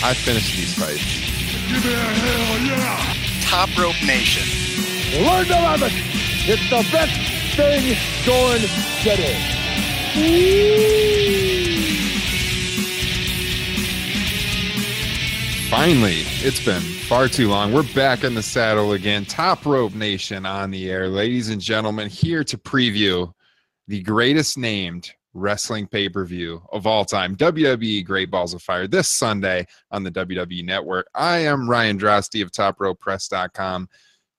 I finished these fights. Give me a hell yeah! Top Rope Nation. Learn to love it. It's the best thing going today. Finally, it's been far too long. We're back in the saddle again. Top Rope Nation on the air. Ladies and gentlemen, here to preview the greatest named wrestling pay per view of all time WWE Great Balls of Fire this Sunday on the WWE Network. I am Ryan Drosty of TopRopePress.com,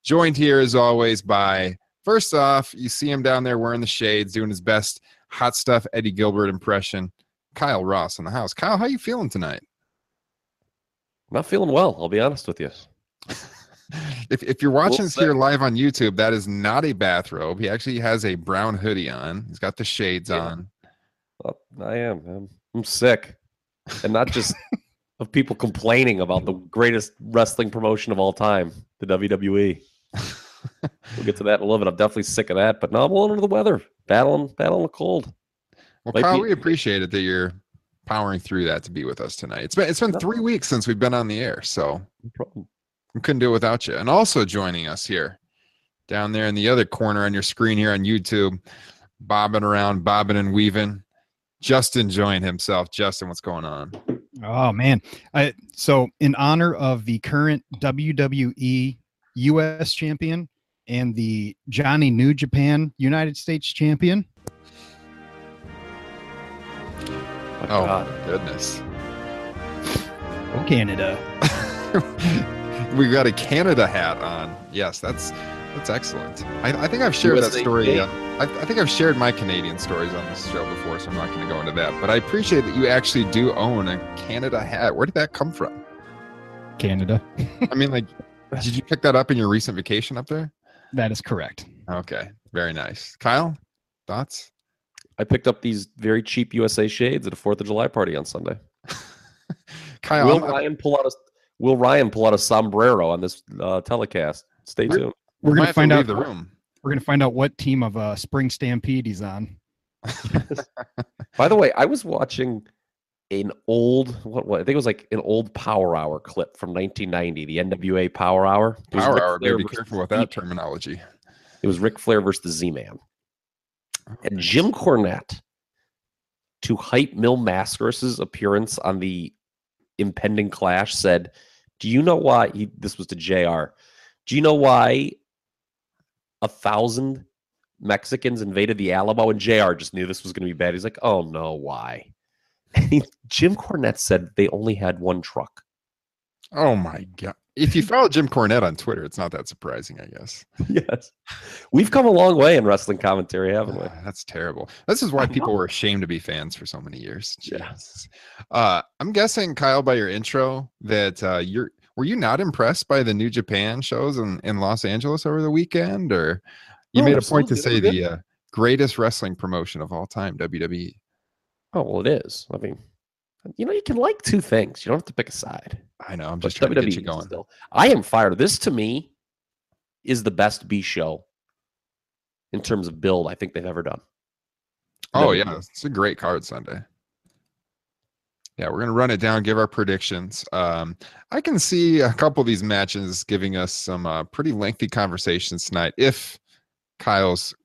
joined here as always by, first off, you see him down there wearing the shades, doing his best hot stuff Eddie Gilbert impression. Kyle Ross in the house. Kyle, how you feeling tonight? Not feeling well, I'll be honest with you. if, if you're watching We'll this here live on YouTube, that is not a bathrobe. He actually has a brown hoodie on. He's got the shades Yeah. on. Well, I am. I'm, I'm sick. And not just of people complaining about the greatest wrestling promotion of all time, the WWE. We'll get to that in a little bit. I'm definitely sick of that, but now I'm a little under the weather. Battling, battling the cold. Well, Might Kyle, be- we appreciate it that you're powering through that to be with us tonight. It's been it's been No. three weeks since we've been on the air, so No problem. we couldn't do it without you. And also joining us here, down there in the other corner on your screen here on YouTube, bobbing around, bobbing and weaving. Just enjoying himself. Justin, what's going on? Oh man. I, so in honor of the current WWE US champion and the Johnny New Japan United States champion, My Oh God. my goodness. oh Canada. we got a Canada hat on. Yes, that's that's excellent. I, I think I've shared that story. Day. Uh, I, I think I've shared my Canadian stories on this show before, so I'm not going to go into that. But I appreciate that you actually do own a Canada hat. Where did that come from? Canada. I mean, like, did you pick that up in your recent vacation up there? That is correct. Okay, very nice. Kyle, thoughts? I picked up these very cheap USA shades at a Fourth of July party on Sunday. Kyle, Will I'm- Ryan pull out a Will Ryan pull out a sombrero on this uh, telecast? Stay tuned. We're gonna have to find leave out the room. we're gonna find out what team of uh spring stampede he's on. By the way, I was watching an old what, what I think it was like an old Power Hour clip from 1990, the NWA Power Hour. Power Ric hour. Flair be versus careful with that Z- terminology. It was Ric Flair versus the Z-Man. And Jim Cornette, to hype Mil Mascaras's appearance on the impending clash, said, "Do you know why?" He, this was to Jr. Do you know why a thousand Mexicans invaded the Alamo? And Jr. just knew this was going to be bad. He's like, "Oh no, why?" And he, Jim Cornette said they only had one truck. Oh my god! If you follow Jim Cornette on Twitter, it's not that surprising, I guess. yes, we've come a long way in wrestling commentary, haven't we? Ah, That's terrible. This is why people were ashamed to be fans for so many years. Yeah. Jesus. Uh, I'm guessing, Kyle, by your intro, that uh, you're were you not impressed by the New Japan shows in, in Los Angeles over the weekend, or you No, made a point to say the uh, greatest wrestling promotion of all time? WWE. Oh well, it is. I mean, you know, you can like two things. You don't have to pick a side. I know. I'm But just trying to get you going. still- I am fired. This to me is the best B show in terms of build I think they've ever done. Oh WWE. yeah, it's a great card Sunday. Yeah, we're gonna run it down, give our predictions. Um, I can see a couple of these matches giving us some uh, pretty lengthy conversations tonight, if Kyle's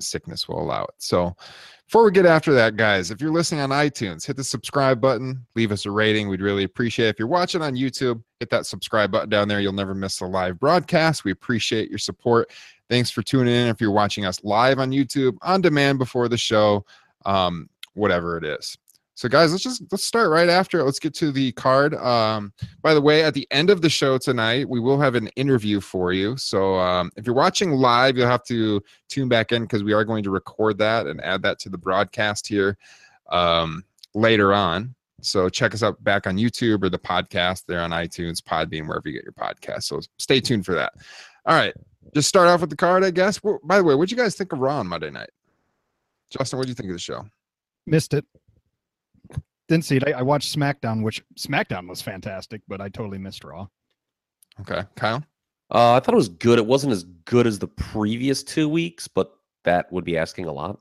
sickness will allow it. So, Before we get after that, guys, if you're listening on iTunes, hit the subscribe button, leave us a rating. We'd really appreciate it. If you're watching on YouTube, hit that subscribe button down there. You'll never miss a live broadcast. We appreciate your support. Thanks for tuning in. If you're watching us live on YouTube, on demand before the show, um, whatever it is. So, guys, let's just let's start right after. It. Let's get to the card. Um, by the way, at the end of the show tonight, we will have an interview for you. So, um, if you're watching live, you'll have to tune back in because we are going to record that and add that to the broadcast here um, later on. So, check us out back on YouTube or the podcast there on iTunes, Podbean, wherever you get your podcast. So, stay tuned for that. All right, just start off with the card, I guess. Well, by the way, what'd you guys think of Raw on Monday night? Justin, what do you think of the show? Missed it. Didn't see it. I, I watched SmackDown, which SmackDown was fantastic, but I totally missed Raw. Okay, Kyle. Uh, I thought it was good. It wasn't as good as the previous two weeks, but that would be asking a lot.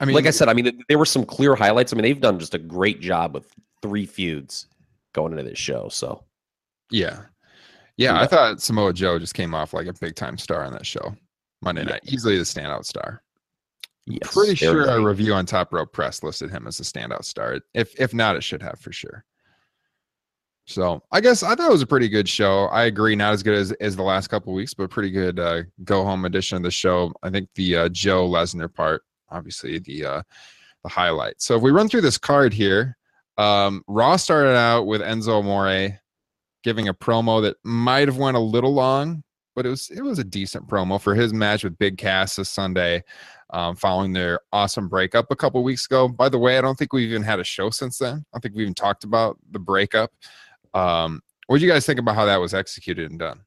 I mean, like I said, I mean, there were some clear highlights. I mean, they've done just a great job with three feuds going into this show. So, yeah, yeah. I thought Samoa Joe just came off like a big time star on that show Monday Yeah. night. Easily the standout star. Yes, Pretty sure our review on Top Rope Press listed him as a standout star. If if not, it should have for sure. So I guess I thought it was a pretty good show. I agree, not as good as, as the last couple weeks, but pretty good uh, go home edition of the show. I think the uh, Joe Lesnar part, obviously the uh, the highlight. So if we run through this card here, um, Raw started out with Enzo Amore giving a promo that might have went a little long, but it was it was a decent promo for his match with Big Cass this Sunday, um, following their awesome breakup a couple weeks ago. By the way, I don't think we've even had a show since then. I don't think we even talked about the breakup. Um, what do you guys think about how that was executed and done?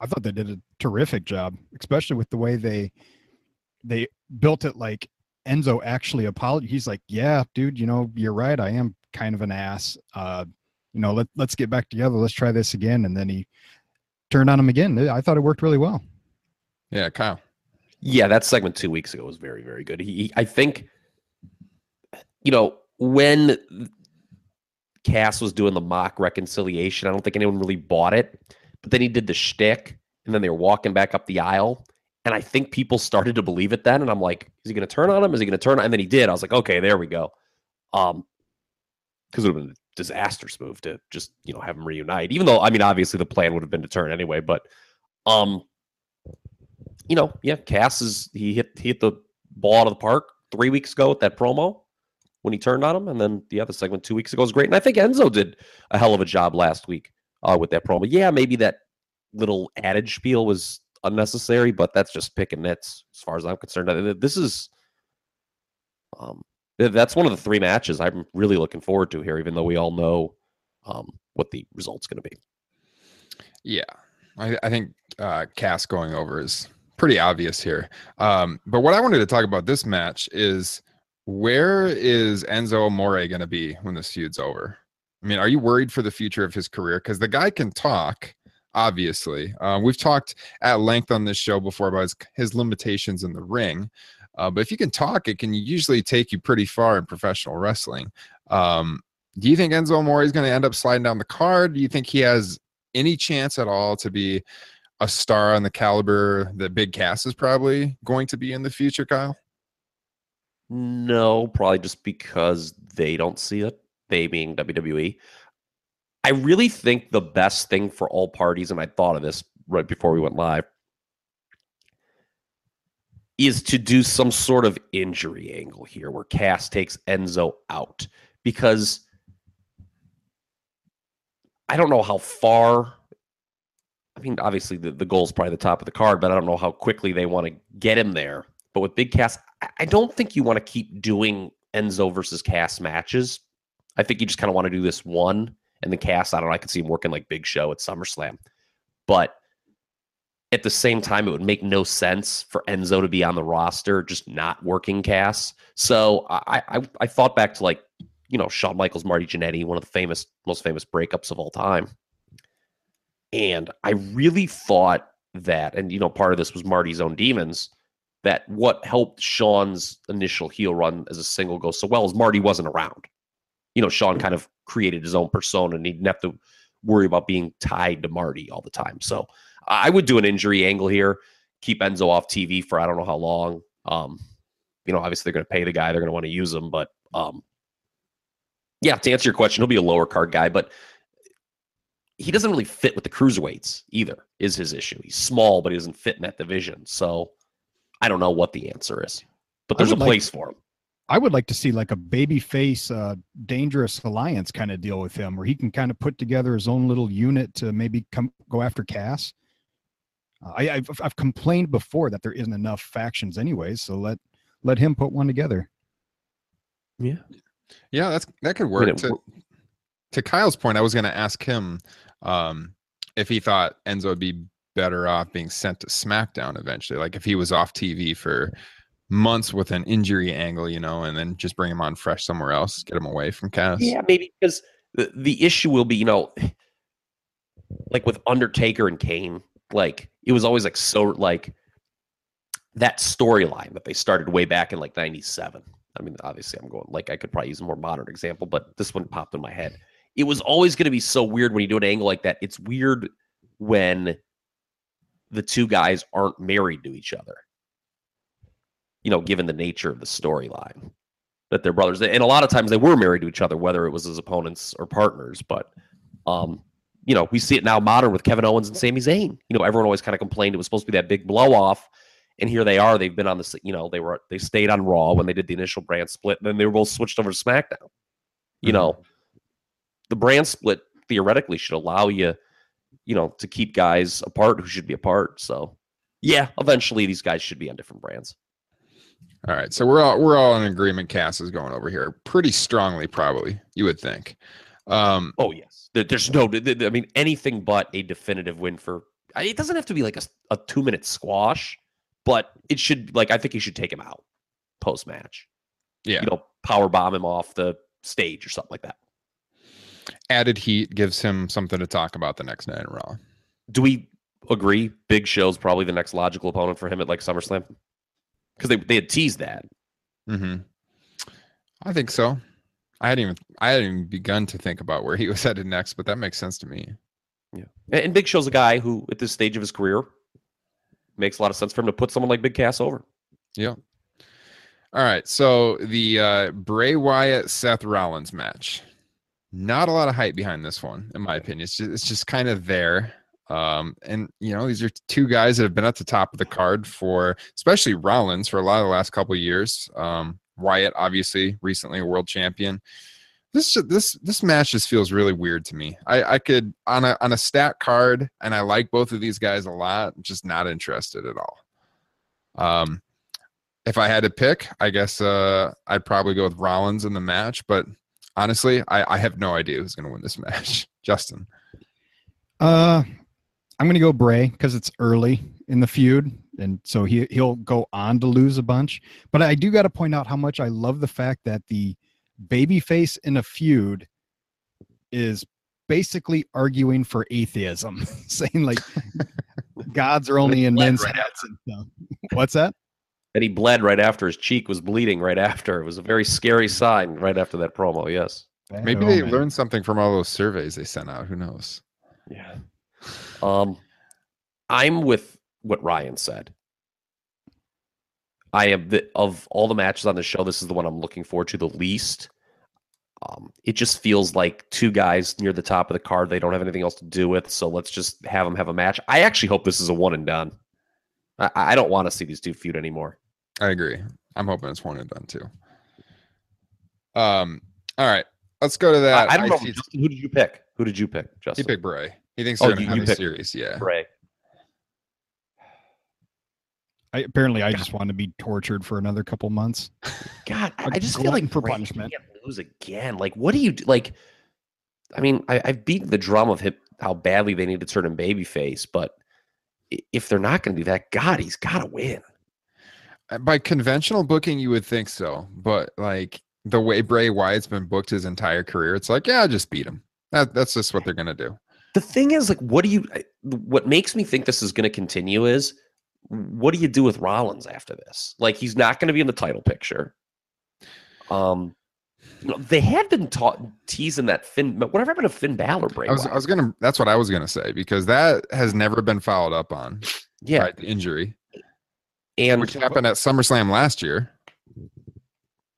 I thought they did a terrific job, especially with the way they they built it. Like Enzo actually apologized. He's like, "Yeah, dude, you know, you're right. I am kind of an ass. Uh, you know, let let's get back together. Let's try this again." And then he turned on him again. I thought it worked really well. Yeah, Kyle. Yeah, that segment two weeks ago was very, very good. He, he- I think, you know, when Cass was doing the mock reconciliation, I don't think anyone really bought it. But then he did the shtick, and then they were walking back up the aisle, and I think people started to believe it then. And I'm like, is he going to turn on him? Is he going to turn? on? And then he did. I was like, okay, there we go. Um, because it would have been a disastrous move to just you know have them reunite. Even though I mean, obviously the plan would have been to turn anyway, but um you know, yeah, Cass is he hit he hit the ball out of the park three weeks ago with that promo when he turned on him, and then the other segment two weeks ago was great. And I think Enzo did a hell of a job last week uh, with that promo. Yeah, maybe that little adage spiel was unnecessary, but that's just picking nits as far as I'm concerned. This is um, that's one of the three matches I'm really looking forward to here, even though we all know um what the result's going to be. Yeah, I, I think uh, Cass going over is pretty obvious here. Um, but what I wanted to talk about this match is where is Enzo Amore going to be when this feud's over? I mean, are you worried for the future of his career? Because the guy can talk, obviously. Uh, we've talked at length on this show before about his, his limitations in the ring. Uh, but if you can talk, it can usually take you pretty far in professional wrestling. Um, do you think Enzo Amore is going to end up sliding down the card? Do you think he has any chance at all to be a star on the caliber that Big Cass is probably going to be in the future, Kyle? No, probably just because they don't see it, they being WWE. I really think the best thing for all parties, and I thought of this right before we went live, is to do some sort of injury angle here where Cass takes Enzo out. Because I don't know how far. I mean, obviously the, the goal is probably the top of the card, but I don't know how quickly they want to get him there. But with Big Cass, I- don't think you want to keep doing Enzo versus Cass matches. I think you just kind of want to do this one and the Cass. I don't know. I could see him working like Big Show at SummerSlam, but at the same time, it would make no sense for Enzo to be on the roster, just not working Cass. So I I, I thought back to like you know Shawn Michaels, Marty Jannetty, one of the famous, most famous breakups of all time, and I really thought that, and you know, part of this was Marty's own demons that what helped Shawn's initial heel run as a single go so well is Marty wasn't around. You know, Shawn kind of created his own persona and he didn't have to worry about being tied to Marty all the time. So I would do an injury angle here, keep Enzo off TV for I don't know how long. Um, you know, obviously they're going to pay the guy, they're going to want to use him, but um, yeah, to answer your question, he'll be a lower card guy, but he doesn't really fit with the cruiserweights either. Is his issue? He's small, but he doesn't fit in that division. So I don't know what the answer is, but there's a would like- place for him. I would like to see like a babyface, uh, dangerous alliance kind of deal with him, where he can kind of put together his own little unit to maybe come go after Cass. Uh, I, I've I've complained before that there isn't enough factions, anyways. So let let him put one together. Yeah. Yeah, that's that could I work. mean, it to, wo- to Kyle's point, I was going to ask him um, if he thought Enzo would be better off being sent to SmackDown eventually, like if he was off TV for months with an injury angle, you know, and then just bring him on fresh somewhere else, get him away from Cass. Yeah, maybe because the, the issue will be, you know, like with Undertaker and Kane, like it was always like so like that storyline that they started way back in like 97. I mean, obviously I'm going like I could probably use a more modern example, but this one popped in my head. It was always going to be so weird when you do an angle like that. It's weird when the two guys aren't married to each other. You know, given the nature of the storyline that they're brothers. And a lot of times they were married to each other, whether it was as opponents or partners. But um, you know, we see it now modern with Kevin Owens and Sami Zayn. You know, everyone always kind of complained it was supposed to be that big blow off. And here they are. They've been on this, you know, they were they stayed on Raw when they did the initial brand split, and then they were both switched over to SmackDown. You know, the brand split theoretically should allow you, you know, to keep guys apart who should be apart. So yeah, eventually these guys should be on different brands. All right, so we're all we're all in agreement. Cass is going over here pretty strongly, probably. You would think. Um, Oh yes, There- there's no. I mean, anything but a definitive win for. It doesn't have to be like a two minute squash, but it should. Like I think you should take him out post match. yeah, You know, power bomb him off the stage or something like that. Added heat gives him something to talk about the next night in Raw. Do we agree? Big Show's probably the next logical opponent for him at like SummerSlam because they they had teased that. hmm I think so. I hadn't even I hadn't even begun to think about where he was headed next, but that makes sense to me. Yeah, and, and Big Show's a guy who, at this stage of his career, makes a lot of sense for him to put someone like Big Cass over. Yeah. All right. So the uh, Bray Wyatt Seth Rollins match. Not a lot of hype behind this one, in my opinion. It's just, it's just kind of there. Um, and you know, these are two guys that have been at the top of the card for, especially Rollins, for a lot of the last couple years. Um, Wyatt, obviously, recently a world champion. This this this match just feels really weird to me. I, I could on a on a stat card, and I like both of these guys a lot. Just not interested at all. Um, if I had to pick, I guess uh, I'd probably go with Rollins in the match. But honestly, I, I have no idea who's going to win this match. Justin. Uh, I'm gonna go Bray because it's early in the feud, and so he he'll go on to lose a bunch. But I do got to point out how much I love the fact that the babyface in a feud is basically arguing for atheism, saying like gods are only in men's right heads and stuff. What's that? And he bled right after his cheek was bleeding right after. It was a very scary sign right after that promo. Yes. Maybe they man. learned something from all those surveys they sent out. Who knows? Yeah. Um, I'm with what Ryan said. I am the of all the matches on the show. This is the one I'm looking forward to the least. Um, it just feels like two guys near the top of the card. They don't have anything else to do with, so let's just have them have a match. I actually hope this is a one and done. I, I don't want to see these two feud anymore. I agree. I'm hoping it's one and done too. Um. All right. Let's go to that. I, I don't know. IC Justin, who did you pick? Who did you pick, He Justin? picked Bray. He thinks Oh, they're you- going to have a picked- series. Yeah. Bray. I, apparently, I just want to be tortured for another couple months. God, I just feel like for Bray punishment. can't lose again. Like, what do you do? Like, I mean, I, I've beaten the drum of him, how badly they need to turn him babyface, but if they're not going to do that, God, he's got to win. Uh, By conventional booking, you would think so, but like the way Bray Wyatt's been booked his entire career, it's like, yeah, just beat him. That, that's just what they're going to do. The thing is, like, what do you? What makes me think this is going to continue is, what do you do with Rollins after this? Like, he's not going to be in the title picture. Um, you know, they had been taught teasing that Finn. but Whatever happened to Finn Balor? Bray I was, I was gonna. That's what I was gonna say because that has never been followed up on. yeah, by the injury, and which happened at SummerSlam last year.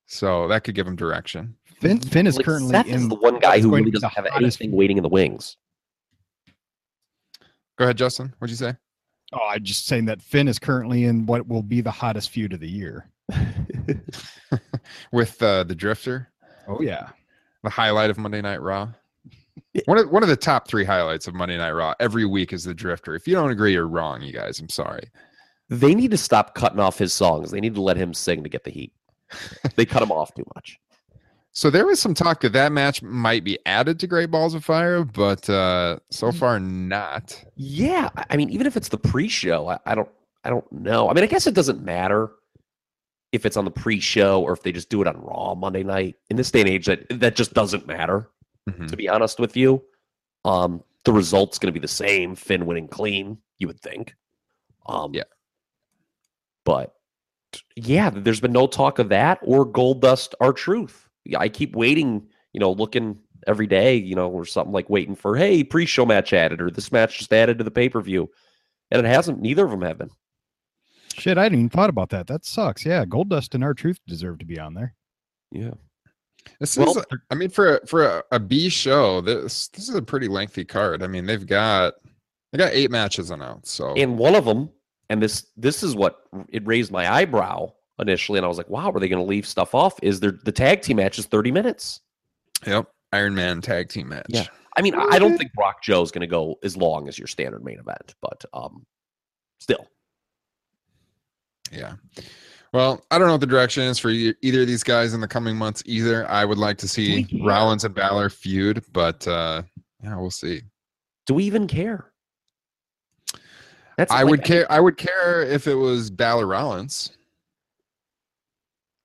So that could give him direction. Finn, Finn is Like, currently Seth in is the one guy who really to be the doesn't have hottest- anything waiting in the wings. Go ahead, Justin. What'd you say? Oh, I'm just saying that Finn is currently in what will be the hottest feud of the year. With uh, the Drifter, Oh yeah. the highlight of Monday Night Raw. One of one of the top three highlights of Monday Night Raw every week is the Drifter. If you don't agree, you're wrong, you guys. I'm sorry. They need to stop cutting off his songs. They need to let him sing to get the heat. They cut him off too much. So there was some talk that that match might be added to Great Balls of Fire, but uh, so Mm. far not. Yeah, I- mean, even if it's the pre-show, I, I don't, I don't know. I mean, I guess it doesn't matter if it's on the pre-show or if they just do it on Raw Monday night. In this day and age, that that just doesn't matter. Mhm. To be honest with you, um, the result's going to be the same. Finn winning clean, you would think. Um, Yeah. But yeah, there's been no talk of that or Goldust. Our truth. I keep waiting. You know, looking every day. You know, or something like waiting for hey pre-show match added or this match just added to the pay-per-view, and it hasn't. Neither of them have been. Shit, I hadn't even thought about that. That sucks. Yeah, Goldust and R-Truth deserve to be on there. Yeah. This Well, is, I mean, for a, for a, a B show, this this is a pretty lengthy card. I mean, they've got they got eight matches announced. So And one of them, and this this is what it raised my eyebrow initially, and I was like, "Wow, are they going to leave stuff off?" Is there the tag team match is thirty minutes? yep, Iron Man tag team match. Yeah. I mean, I don't think Brock Joe is going to go as long as your standard main event, but um, still, Yeah. Well, I don't know what the direction is for either of these guys in the coming months either. I would like to see? Rollins and Balor feud, but uh yeah, we'll see. do we even care? That's I like, would care I would care if it was Balor Rollins.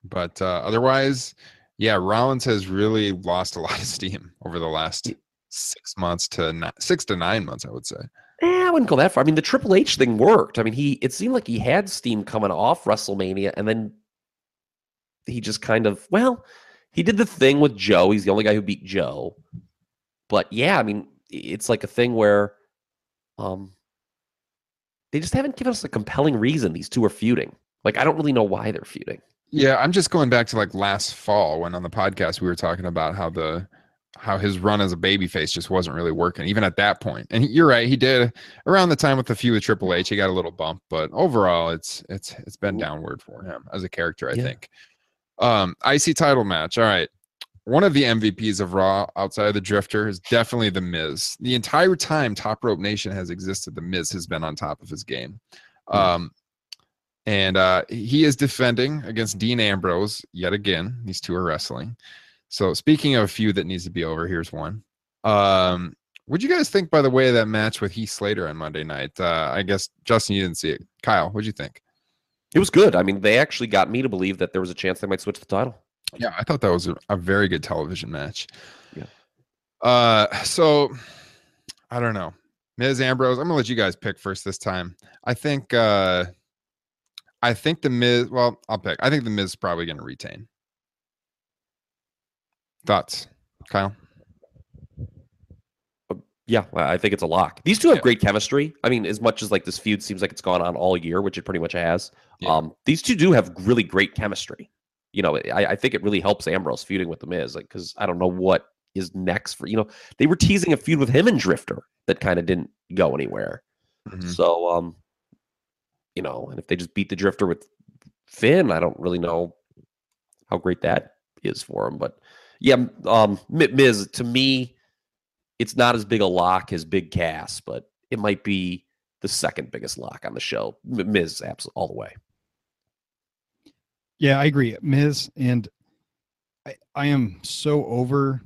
But uh otherwise, yeah, Rollins has really lost a lot of steam over the last 6 months to ni- 6 to 9 months, I would say. Eh, I wouldn't go that far. I mean, the Triple H thing worked. I mean, he it seemed like he had steam coming off WrestleMania, and then he just kind of well, he did the thing with Joe. He's the only guy who beat Joe. But yeah, I mean, it's like a thing where um they just haven't given us a compelling reason these two are feuding. Like, I don't really know why they're feuding. Yeah, I'm just going back to like last fall when on the podcast we were talking about how the how his run as a babyface just wasn't really working, even at that point. And you're right, he did around the time with the feud with Triple H, he got a little bump, but overall, it's it's it's been downward for him as a character, I Yeah. think. Um, IC title match. All right. One of the MVPs of Raw outside of the Drifter is definitely The Miz. The entire time Top Rope Nation has existed, The Miz has been on top of his game. Um, and uh, he is defending against Dean Ambrose yet again. These two are wrestling. So speaking of a feud that needs to be over, here's one. Um, what do you guys think, by the way, of that match with Heath Slater on Monday night? Uh, I guess Justin, you didn't see it. Kyle, what'd you think? It was good. I mean, they actually got me to believe that there was a chance they might switch the title. Yeah, I thought that was a, a very good television match. Yeah. Uh, so I don't know, Miz Ambrose. I'm gonna let you guys pick first this time. I think. uh I think the Miz. Well, I'll pick. I think the Miz is probably gonna retain. Thoughts, Kyle? Yeah, I I think it's a lock. These two have Yeah. great chemistry. I mean, as much as like this feud seems like it's gone on all year, which it pretty much has. Yeah. Um, these two do have really great chemistry. You know, I, I think it really helps Ambrose feuding with the Miz, like because I don't know what is next for. You know, they were teasing a feud with him and Drifter that kind of didn't go anywhere. Mhm. So, um, you know, and if they just beat the Drifter with Finn, I don't really know how great that is for him. But yeah, um, Mi- Miz to me, it's not as big a lock as Big Cass, but it might be the second biggest lock on the show. Miz, abs all the way. Yeah, I agree. Miz and I, I am so over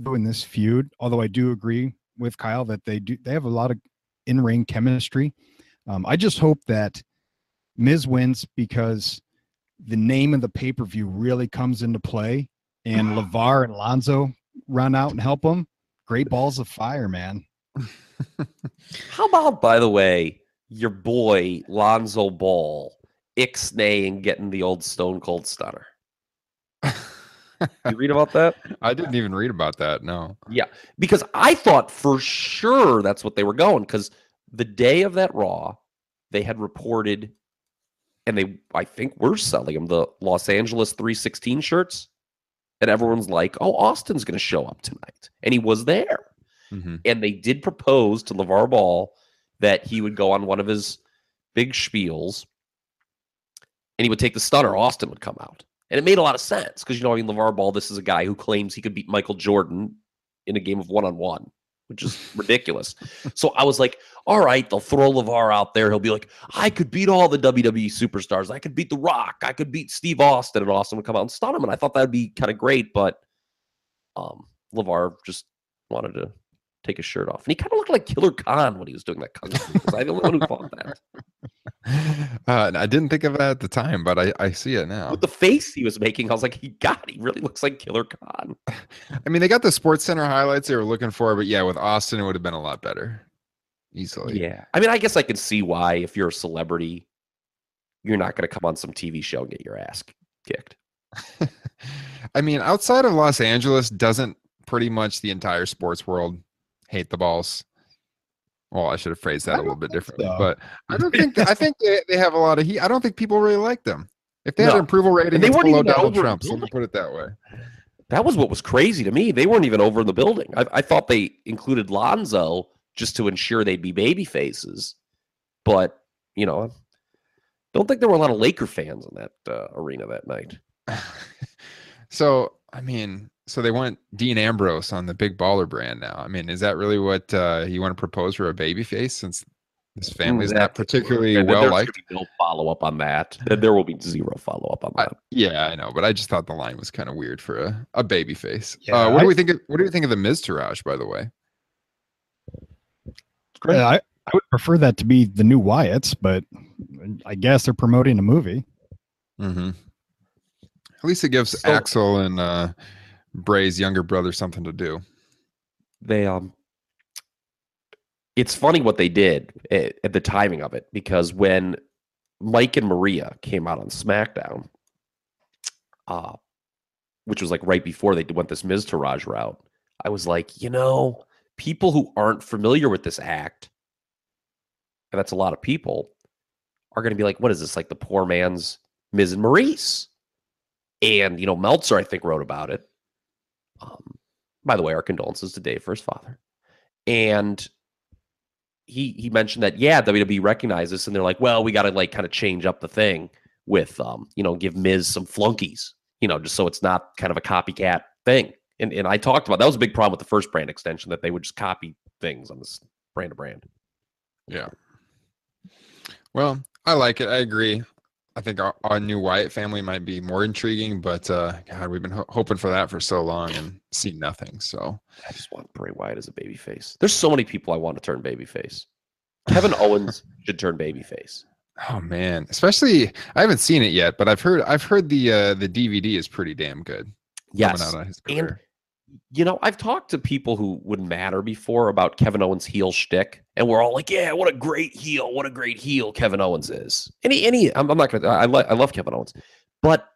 doing this feud, although I do agree with Kyle that they do they have a lot of in-ring chemistry. Um, I just hope that Miz wins because the name of the pay-per-view really comes into play and LeVar and Lonzo run out and help him. Great balls of fire, man. How about, by the way, your boy Lonzo Ball ixnaying getting the old Stone Cold Stunner? You read about that? I didn't even read about that. No. Yeah, because I thought for sure that's what they were going. Because the day of that Raw, they had reported and they I think were selling them the Los Angeles 316 shirts. And everyone's like, "Oh, Austin's going to show up tonight." And he was there. Mhm. And they did propose to LeVar Ball that he would go on one of his big spiels and he would take the stunner. Austin would come out. And it made a lot of sense because, you know, I mean, LeVar Ball, this is a guy who claims he could beat Michael Jordan in a game of one on one, which is ridiculous. so I was like, all right, they'll throw LeVar out there. He'll be like, I could beat all the WWE superstars. I could beat The Rock. I could beat Steve Austin. And Austin would come out and stun him. And I thought that would be kind of great. But um, LeVar just wanted to take his shirt off. And he kind of looked like Killer Khan when he was doing that kung fu. Was I the only one who thought that? Uh, I didn't think of that at the time, but I, I see it now. With the face he was making, I was like, he got, he really looks like Killer Khan. I mean, they got the Sports Center highlights they were looking for, but yeah, with Austin, it would have been a lot better, easily. Yeah. I mean, I guess I can see why if you're a celebrity, you're not going to come on some TV show and get your ass kicked. I mean, outside of Los Angeles, doesn't pretty much the entire sports world hate the balls? Well, I should have phrased that a little bit think differently, so. but I don't think I think they, they have a lot of heat. I don't think people really like them. If they had an approval rating, they weren't below even Donald over Trump. So building. we'll put it that way. That was what was crazy to me. They weren't even over in the building. I, I thought they included Lonzo just to ensure they'd be baby faces. But, you know, I don't think there were a lot of Laker fans in that uh, arena that night. so I mean, so they want Dean Ambrose on the Big Baller brand now. I mean, is that really what uh, you want to propose for a baby face? Since this family's not particularly And then well liked. be No follow up on that. There will be zero follow up on I- that. Yeah, I know, but I just thought the line was kind of weird for a, a baby face. Yeah, uh, what do I- we think? Of, what do we think of the Miztourage, by the way? great. Yeah, I, I would prefer that to be the new Wyatts, but I guess they're promoting a movie. Mm-hmm. At least it gives So- Axel and uh, Bray's younger brother something to do. they um it's funny what they did at, at the timing of it because when Mike and Maria came out on SmackDown, uh, which was like right before they went this Miztourage route, I was like, you know, people who aren't familiar with this act, and that's a lot of people, are going to be like, what is this? Like the poor man's Miz and Maurice. And, you know, Meltzer, I think, wrote about it. Um, by the way, our condolences to Dave for his father. And he he mentioned that yeah, WWE recognizes this, and they're like, well, we got to like kind of change up the thing with um, you know, give Miz some flunkies, you know, just so it's not kind of a copycat thing. And and I talked about that was a big problem with the first brand extension that they would just copy things on this brand to brand. Yeah. Well, I like it. I agree. I think our, our new Wyatt family might be more intriguing, but uh, God, we've been ho- hoping for that for so long and seen nothing. So I just want Bray Wyatt as a babyface. There's so many people I want to turn babyface. Kevin Owens should turn babyface. Oh man, especially I haven't seen it yet, but I've heard I've heard the uh the DVD is pretty damn good. Yes. coming out on his And career. You know, I've talked to people who wouldn't matter before about Kevin Owens' heel shtick, and we're all like, "Yeah, what a great heel! What a great heel Kevin Owens is." Any, any, I'm, I'm not gonna. I, li- I love Kevin Owens, but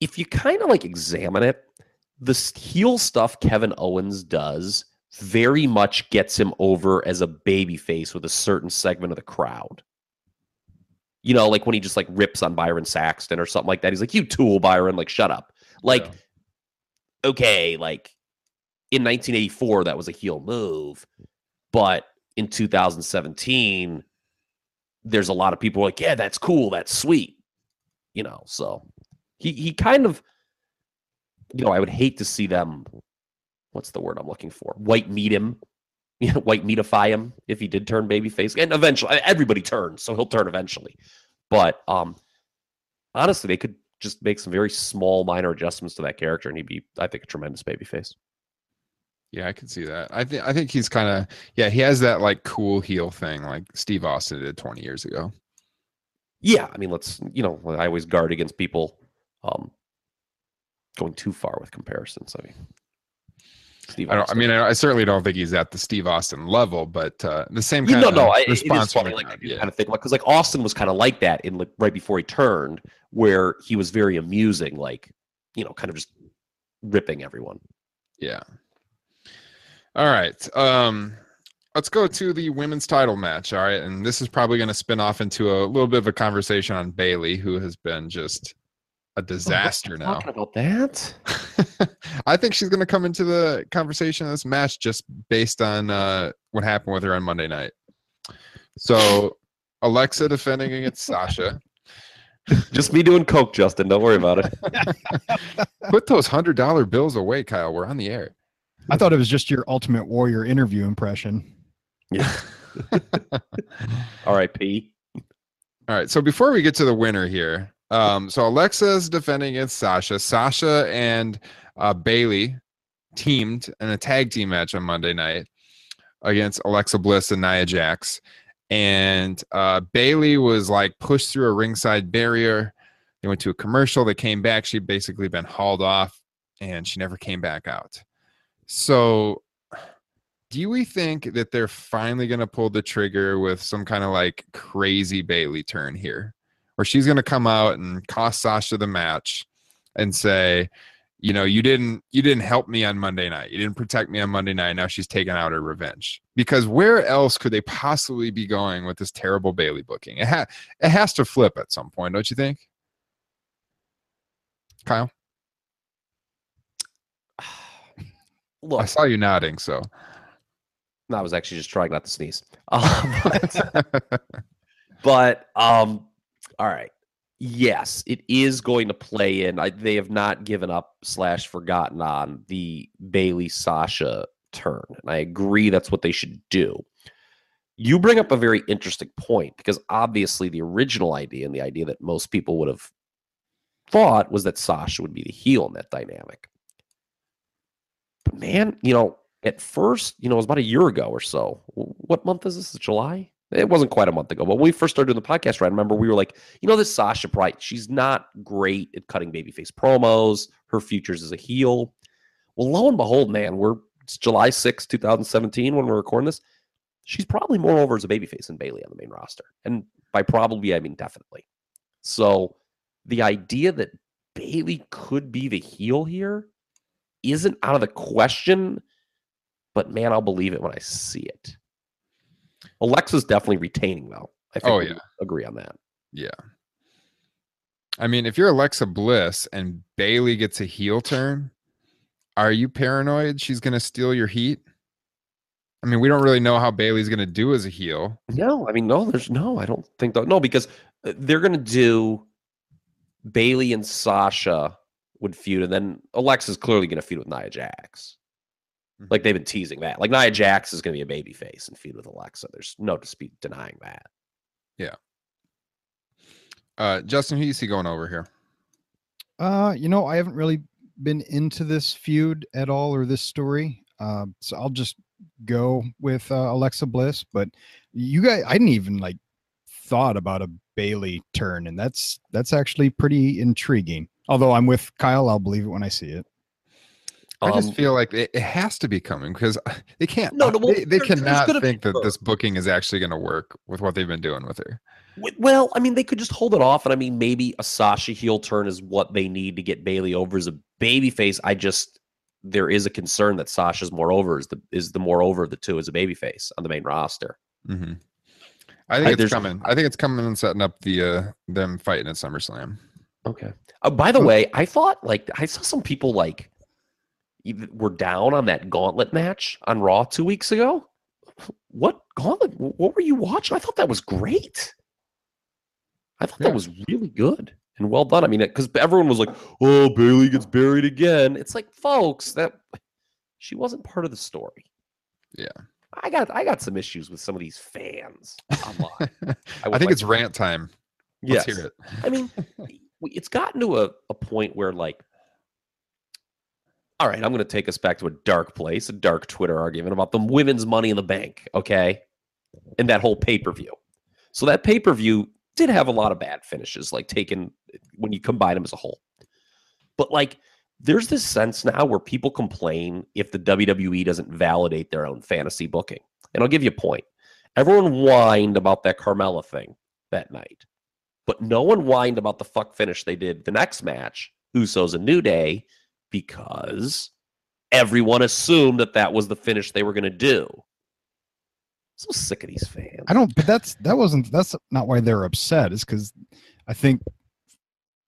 if you kind of like examine it, the heel stuff Kevin Owens does very much gets him over as a baby face with a certain segment of the crowd. You know, like when he just like rips on Byron Saxton or something like that. He's like, "You tool, Byron! Like, shut up!" Like, Yeah. Okay, like in 1984, that was a heel move, but in 2017, there's a lot of people like, yeah, that's cool, that's sweet, you know. So he he kind of, you know, I would hate to see them. What's the word I'm looking for? White meat him, you know, white meatify him if he did turn babyface, and eventually everybody turns, so he'll turn eventually. But um, honestly, they could just make some very small, minor adjustments to that character, and he'd be, I think, a tremendous babyface. Yeah, I can see that. I think I think he's kind of yeah, he has that like cool heel thing like Steve Austin did 20 years ago. Yeah, I mean, let's you know, I always guard against people um going too far with comparisons. I mean, Steve. I I mean I, I certainly don't think he's at the Steve Austin level, but uh the same You kind no, of no, I, response funny. Like I yeah. kind of think like because like Austin was kind of like that in like right before he turned, where he was very amusing, like you know, kind of just ripping everyone. Yeah. All right. Um let's go to the women's title match. All right, and this is probably going to spin off into a little bit of a conversation on Bayley, who has been just a disaster now. Talking about that. I think she's going to come into the conversation of this match just based on uh, what happened with her on Monday night. So, Alexa defending against Sasha. Just me doing coke, Justin. Don't worry about it. Put those hundred dollar bills away, Kyle. We're on the air. I thought it was just your Ultimate Warrior interview impression. Yeah. R.I.P. All right. So before we get to the winner here, um, so Alexa is defending against Sasha. Sasha and uh, Bayley teamed in a tag team match on Monday night against Alexa Bliss and Nia Jax. And uh, Bayley was like pushed through a ringside barrier. They went to a commercial. They came back. She'd basically been hauled off and she never came back out. So do we think that they're finally going to pull the trigger with some kind of like crazy Bayley turn here? Where she's going to come out and cost Sasha the match and say, you know, you didn't you didn't help me on Monday night. You didn't protect me on Monday night. Now she's taking out her revenge. Because where else could they possibly be going with this terrible Bayley booking? It ha- it has to flip at some point, don't you think? Kyle, Look, I saw you nodding, so no, I was actually just trying not to sneeze. Um, but, but, um, all right. Yes, it is going to play in. I, they have not given up slash forgotten on the Bayley Sasha turn, and I agree that's what they should do. You bring up a very interesting point because obviously the original idea and the idea that most people would have thought was that Sasha would be the heel in that dynamic. But man, you know, at first, you know, it was about a year ago or so. What month is this? July? It wasn't quite a month ago, but when we first started doing the podcast, right? I remember we were like, you know, this Sasha Bright, she's not great at cutting babyface promos. Her futures as a heel. Well, lo and behold, man, we're it's July 6, 2017, when we're recording this. She's probably more over as a babyface than Bayley on the main roster. And by probably, I mean definitely. So the idea that Bayley could be the heel here isn't out of the question, but man, I'll believe it when I see it. Alexa's definitely retaining though. I think Oh, we yeah. agree on that. Yeah. I mean, if you're Alexa Bliss and Bayley gets a heel turn, are you paranoid she's going to steal your heat? I mean, we don't really know how Bayley's going to do as a heel. No, I mean, no, there's no, I don't think that. No, because uh, they're going to do Bayley and Sasha would feud, and then Alexa's clearly going to feud with Nia Jax. Like they've been teasing that. Like Nia Jax is going to be a baby face and feud with Alexa. There's no dispute denying that. Yeah. Uh, Justin, who you see going over here? Uh, you know, I haven't really been into this feud at all or this story. Uh, so I'll just go with uh, Alexa Bliss. But you guys, I didn't even like thought about a Bayley turn, and that's that's actually pretty intriguing. Although I'm with Kyle, I'll believe it when I see it. I just Um, feel like it, it has to be coming because uh, they can't. No, no, well, they, they cannot think that this booking is actually going to work with what they've been doing with her. Well, I mean, they could just hold it off, and I mean, maybe a Sasha heel turn is what they need to get Bayley over as a baby face. I just there is a concern that Sasha's more over is the is the more over of the two as a baby face on the main roster. hmm I think I- it's coming. I think it's coming and setting up the uh them fighting at SummerSlam. Okay. Uh, by the way, I thought like I saw some people like were down on that gauntlet match on Raw two weeks ago. What gauntlet? What were you watching? I thought that was great. I thought Yeah. that was really good and well done. I mean, because everyone was like, "Oh, Bayley gets buried again." It's like, folks, that she wasn't part of the story. Yeah. I got I got some issues with some of these fans online. I, would think like it's to- rant time. Let's hear it. I mean, it's gotten to a, a point where, like, all right, I'm going to take us back to a dark place, a dark Twitter argument about the women's money in the bank, okay? And that whole pay per view. So, that pay per view did have a lot of bad finishes, like taken when you combine them as a whole. But, like, there's this sense now where people complain if the WWE doesn't validate their own fantasy booking. And I'll give you a point. Everyone whined about that Carmella thing that night. But no one whined about the fuck finish they did the next match, Usos and New Day, because everyone assumed that that was the finish they were going to do. I'm so sick of these fans. I don't. But that's that wasn't. That's not why they're upset. Is because I think,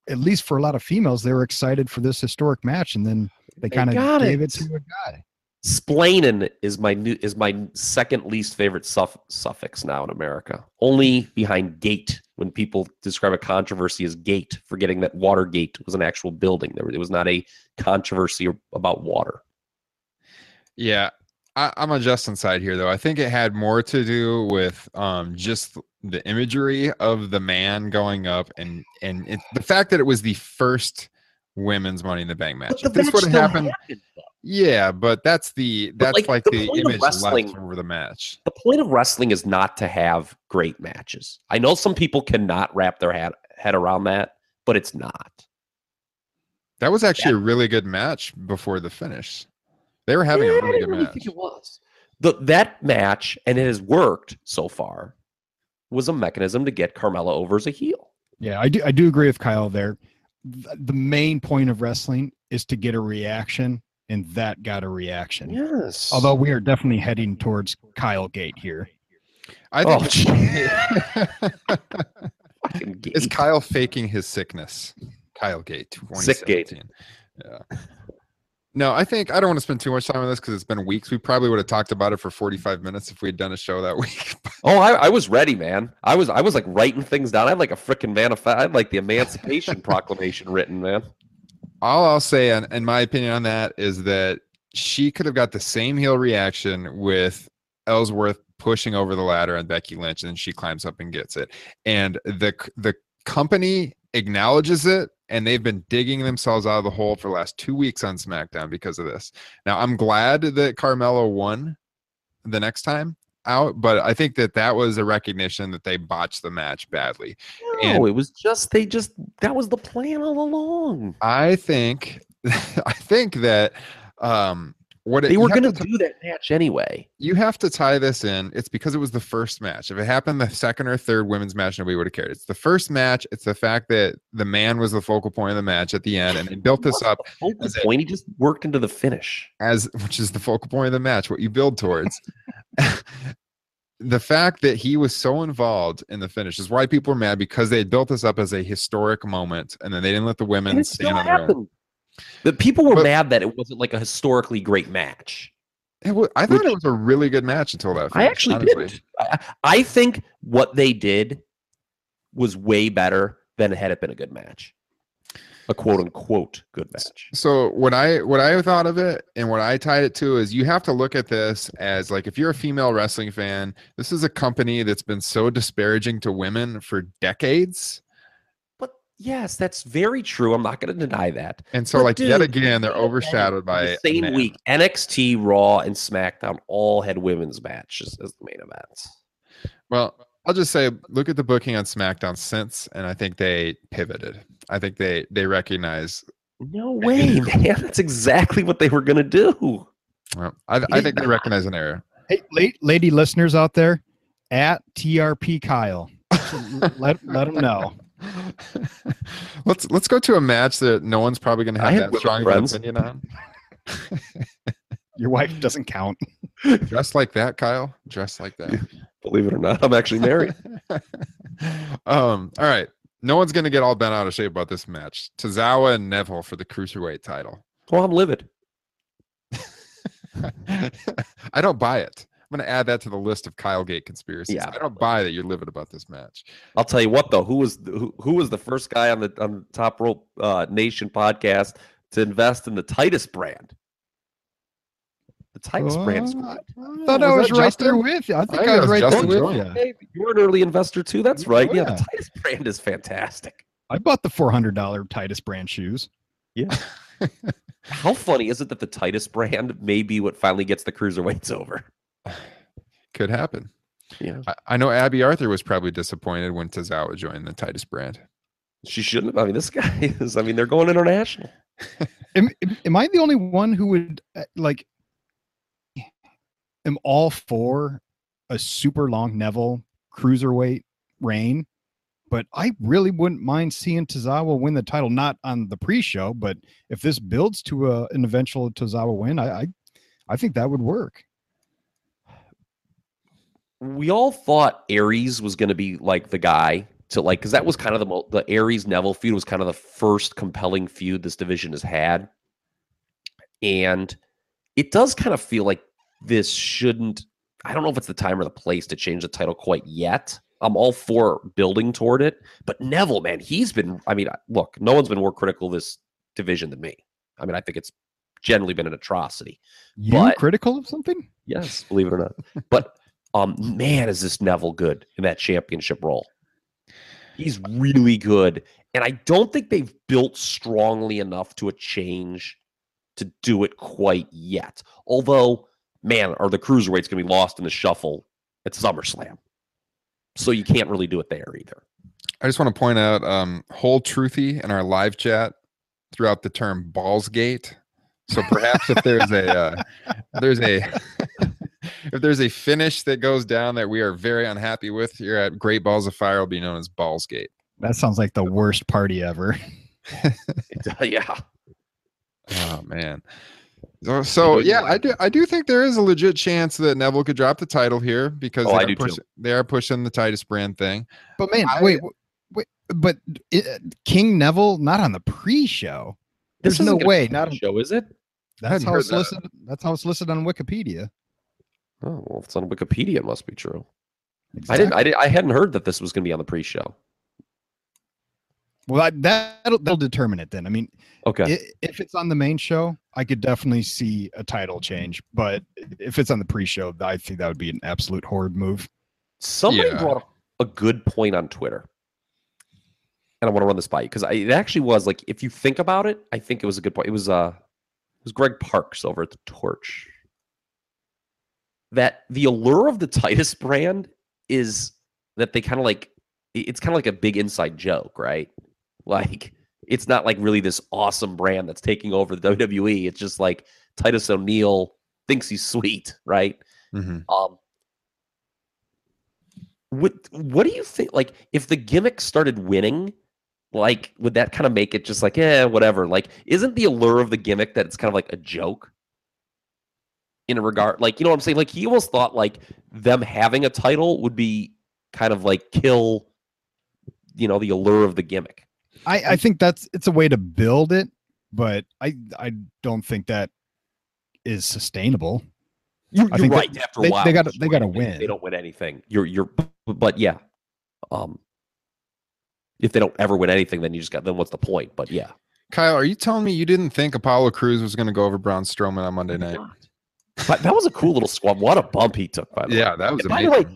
at least for a lot of females, they were excited for this historic match, and then they They kind of got gave it. it. to a guy. Splaining is my new is my second least favorite suff- suffix now in America. Only behind gate when people describe a controversy as gate, forgetting that Watergate was an actual building. There it was not a controversy about water. Yeah, I, I'm on Justin's side here, though. I think it had more to do with um, just the imagery of the man going up, and and it, the fact that it was the first women's Money in the Bank match. If this would have happened, happened, though. Yeah, but that's the But, that's like, like, the the, point of image wrestling- left over the match. The point of wrestling is not to have great matches. I know some people cannot wrap their head head around that, but it's not. That was actually a really good match before the finish. They were having Yeah, a I really didn't good really match. think it was. The, that match, and it has worked so far, was a mechanism to get Carmella over as a heel. Yeah, I do. I do agree with Kyle there. The main point of wrestling is to get a reaction, and that got a reaction. Yes. Although we are definitely heading towards Kyle Gate here. I Oh, think Fucking is. Kyle faking his sickness. Kyle Gate, Sick Gate. Yeah. No, I think I don't want to spend too much time on this because it's been weeks. We probably would have talked about it for 45 minutes if we had done a show that week. Oh, I, I was ready, man. I was I was like writing things down. I had like a freaking manifest. I had like the Emancipation Proclamation written, man. All I'll say, in, in my opinion, on that is that she could have got the same heel reaction with Ellsworth pushing over the ladder on Becky Lynch, and she climbs up and gets it. And the the company acknowledges it, and they've been digging themselves out of the hole for the last two weeks on SmackDown because of this. Now, I'm glad that Carmella won the next time out, but I think that that was a recognition that they botched the match badly. No, And- it was just they just that was the plan all along. I think I think that um what it, They were going to do that match anyway. you have to tie this in. It's because it was the first match. If it happened the second or third women's match, nobody would have cared. It's the first match. It's the fact that the man was the focal point of the match at the end, and they built this up Focal point. He just worked into the finish. as which is the focal point of the match, what you build towards. the fact that he was so involved in the finish is why people were mad because they had built this up as a historic moment, and then they didn't let the women it stand on their own. But people were But- mad that it wasn't like a historically great match. It wa- I thought Which- it was a really good match until that. I actually honestly. did. I, I think what they did was way better than had it been a good match, a quote unquote good match. So what I what I thought of it and what I tied it to is you have to look at this as like if you're a female wrestling fan, this is a company that's been so disparaging to women for decades. But yes, that's very true. I'm not going to deny that. And so But like yet again they're overshadowed by the same week, NXT, Raw, and SmackDown all had women's matches as the main events. Well, I'll just say look at the booking on SmackDown since and I think they pivoted. I think they they recognize No way, man. That's exactly what they were going to do. well, I, I think they recognize an error. Hey, late lady listeners out there, at TRP Kyle, let let them know. let's let's go to a match that no one's probably going to I have have that strong of an friends. opinion on. Your wife doesn't count. Dressed like that, Kyle. Dressed like that. Believe it or not, I'm actually married. um. All right. No one's gonna get all bent out of shape about this match. Tozawa and Neville for the cruiserweight title. well, I'm livid. I don't buy it. I'm gonna add that to the list of Kyle Gate conspiracies. Yeah. I don't buy that you're livid about this match. I'll tell you what, though. Who was the- who, who was the first guy on the on the Top Rope uh, Nation podcast to invest in the Titus brand? The Titus brand. is Oh, good. I thought I Was was that right there Justin? with you. I think think I was was right Justin there with you. Hey, you're an early investor too. That's right. Yeah, yeah. the Titus brand is fantastic. I bought the four hundred dollar Titus brand shoes. Yeah. How funny is it that the Titus brand may be what finally gets the cruiserweights over? Could happen. Yeah. I, I know Abby Arthur was probably disappointed when Tozawa joined the Titus brand. She shouldn't have. I mean, this guy is. I mean, they're going international. Am, am- am I the only one who would uh, like? Am all for a super long Neville cruiserweight reign, but I really wouldn't mind seeing Tozawa win the title. Not on the pre-show, but if this builds to a, an eventual Tozawa win, I, I I think that would work. We all thought Aries was going to be like the guy to like because that was kind of the mo- the Aries Neville feud was kind of the first compelling feud this division has had, and it does kind of feel like this shouldn't. I don't know if it's the time or the place to change the title quite yet. I'm all for building toward it, but Neville, man, he's been. I mean, look, no one's been more critical of this division than me. I mean, I think it's generally been an atrocity. You But- critical of something? Yes, believe it or not. But um, man, is this Neville good in that championship role? He's really good, and I don't think they've built strongly enough to a change to do it quite yet. Although, man, are the cruiserweights going to be lost in the shuffle at SummerSlam? So you can't really do it there either. I just want to point out um whole truthy in our live chat throughout the term ballsgate. So perhaps if there's a uh, there's a if there's a finish that goes down that we are very unhappy with here at Great Balls of Fire will be known as Ballsgate. That sounds like the worst party ever. yeah, Oh man. So, so yeah, I do I do think there is a legit chance that Neville could drop the title here because Oh, they, are do too. pushing, they are pushing the Titus brand thing. But man, I- wait, wait, but it, King Neville not on the pre-show. There's no way. Not a on, show, is it? that's how it's that. listed. That's how it's listed on Wikipedia. Oh well, if it's on Wikipedia, it must be true. I didn't. I did. I hadn't heard that this was going to be on the pre-show. Well, that, that'll, that'll determine it then. I mean, Okay. i if it's on the main show, I could definitely see a title change. But if it's on the pre-show, I think that would be an absolute horrid move. Somebody Yeah. brought up a good point on Twitter. And I want to run this by you because it actually was like, if you think about it, I think it was a good point. It was uh it was Greg Parks over at the Torch. That the allure of the Titus brand is that they kind of like it's kind of like a big inside joke, right? Like it's not like really this awesome brand that's taking over the WWE. It's just like Titus O'Neil thinks he's sweet, right? Mhm. Um, what what do you think? Like, if the gimmick started winning, like, would that kind of make it just like, eh, whatever? Like, isn't the allure of the gimmick that it's kind of like a joke? In a regard, like, you know what I'm saying? Like, he almost thought like them having a title would be kind of like kill, you know, the allure of the gimmick. I, I think that's it's a way to build it, but I I don't think that is sustainable. You're, I you're think that right. After a they- while, they gotta- they gotta win. They win. don't win anything. You're you're, but yeah, um, if they don't ever win anything, then you just got then what's the point? But yeah, Kyle, are you telling me you didn't think Apollo Crews was going to go over Braun Strowman on Monday night? But that was a cool little squad. What a bump he took, by the way. Yeah, that was And by the way,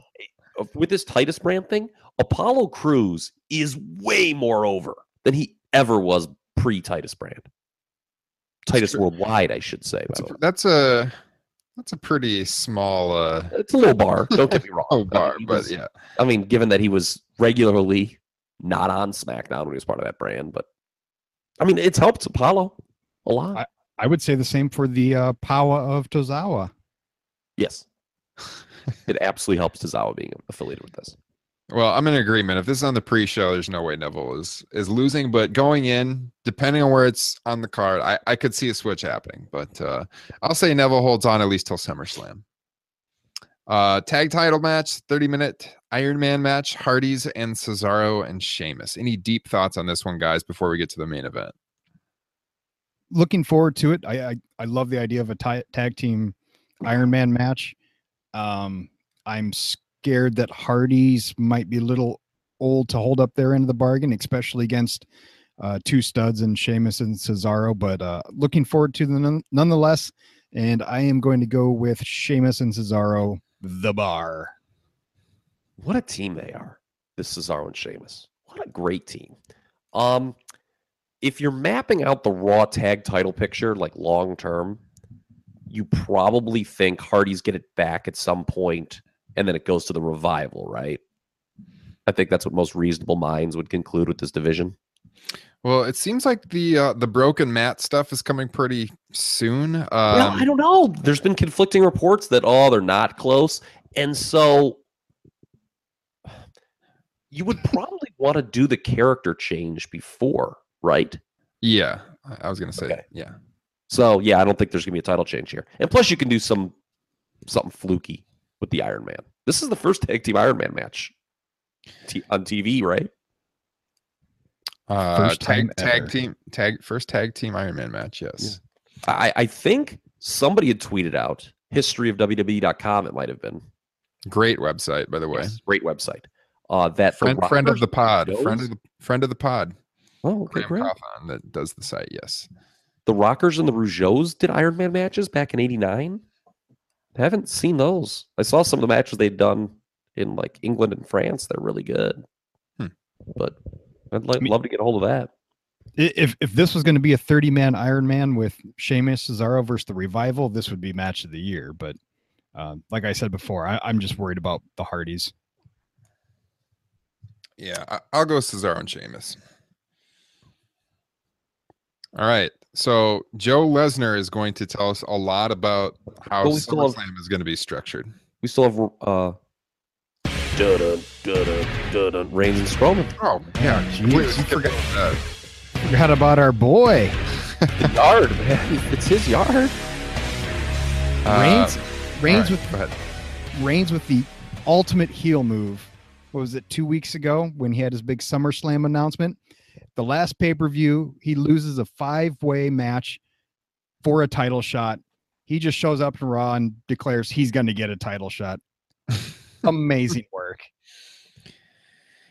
uh, with this Titus brand thing, Apollo Crews is way more over than he ever was pre Titus brand. Titus. Worldwide, I should say. That's a, that's a that's a pretty small uh It's a little bar. Don't get me wrong. oh I bar, mean, but was- yeah. I mean, given that he was regularly not on SmackDown when he was part of that brand, but I mean, it's helped Apollo a lot. I would say the same for the uh, power of Tozawa. yes, it absolutely helps Tozawa being affiliated with this. Well, I'm in agreement. If this is on the pre-show, there's no way Neville is is losing. But going in, depending on where it's on the card, I, I could see a switch happening. But uh, I'll say Neville holds on at least till SummerSlam. Uh, tag title match, 30 minute Iron Man match, Hardys and Cesaro and Sheamus. Any deep thoughts on this one, guys, before we get to the main event? Looking forward to it. I I, I love the idea of a tag team Iron Man match. Um, I'm scared that Hardy's might be a little old to hold up their end of the bargain, especially against uh, two studs and Sheamus and Cesaro. But uh, looking forward to them none- nonetheless. And I am going to go with Sheamus and Cesaro, the bar. What a team they are. This Cesaro and Sheamus. What a great team. Um, if you're mapping out the Raw tag title picture like long term, you probably think Hardy's get it back at some point, and then it goes to the revival, right? I think that's what most reasonable minds would conclude with this division. Well, it seems like the uh, the broken Matt stuff is coming pretty soon. Um, well, I don't know. There's been conflicting reports that oh, they're not close, and so you would probably want to do the character change before, right? yeah, I- I was gonna say Okay. yeah. So yeah, I don't think there's gonna be a title change here. And plus, you can do some something fluky with the Iron Man. This is the first tag team Iron Man match T- on TV, right? Uh, First tag tag team tag first tag team Iron Man match. Yes. I, I think somebody had tweeted out history of WWE.com. It might have been Great website, by the way. Yes, great website. Uh, that the Friend, friend of the pod. Joes- Friend of the friend of the pod. Oh, okay, Graham great. Cawthon that does the site. Yes. The Rockers and the Rougeaus did Iron Man matches back in '89. Haven't seen those. I saw some of the matches they'd done in like England and France. They're really good. Hmm. But I'd like, I mean- love to get a hold of that. If if this was going to be a 30 man Iron Man with Sheamus Cesaro versus the Revival, this would be match of the year. But uh, like I said before, I, I'm just worried about the Hardys. Yeah, I, I'll go Cesaro and Sheamus. All right. So Joe Lesnar is going to tell us a lot about how Well, we still have- SummerSlam is going to be structured. We still have uh, dun-dun, dun-dun, dun-dun, Reigns and Strowman. Oh yeah, jeez. completely forgot that. Forgot about our boy The yard, man. It's his yard. Uh, Reigns. Reigns all with right. Reigns with the ultimate heel move. What was it, two weeks ago when he had his big SummerSlam announcement? The last pay per view, he loses a five way match for a title shot. He just shows up in Raw and declares he's going to get a title shot. Amazing work.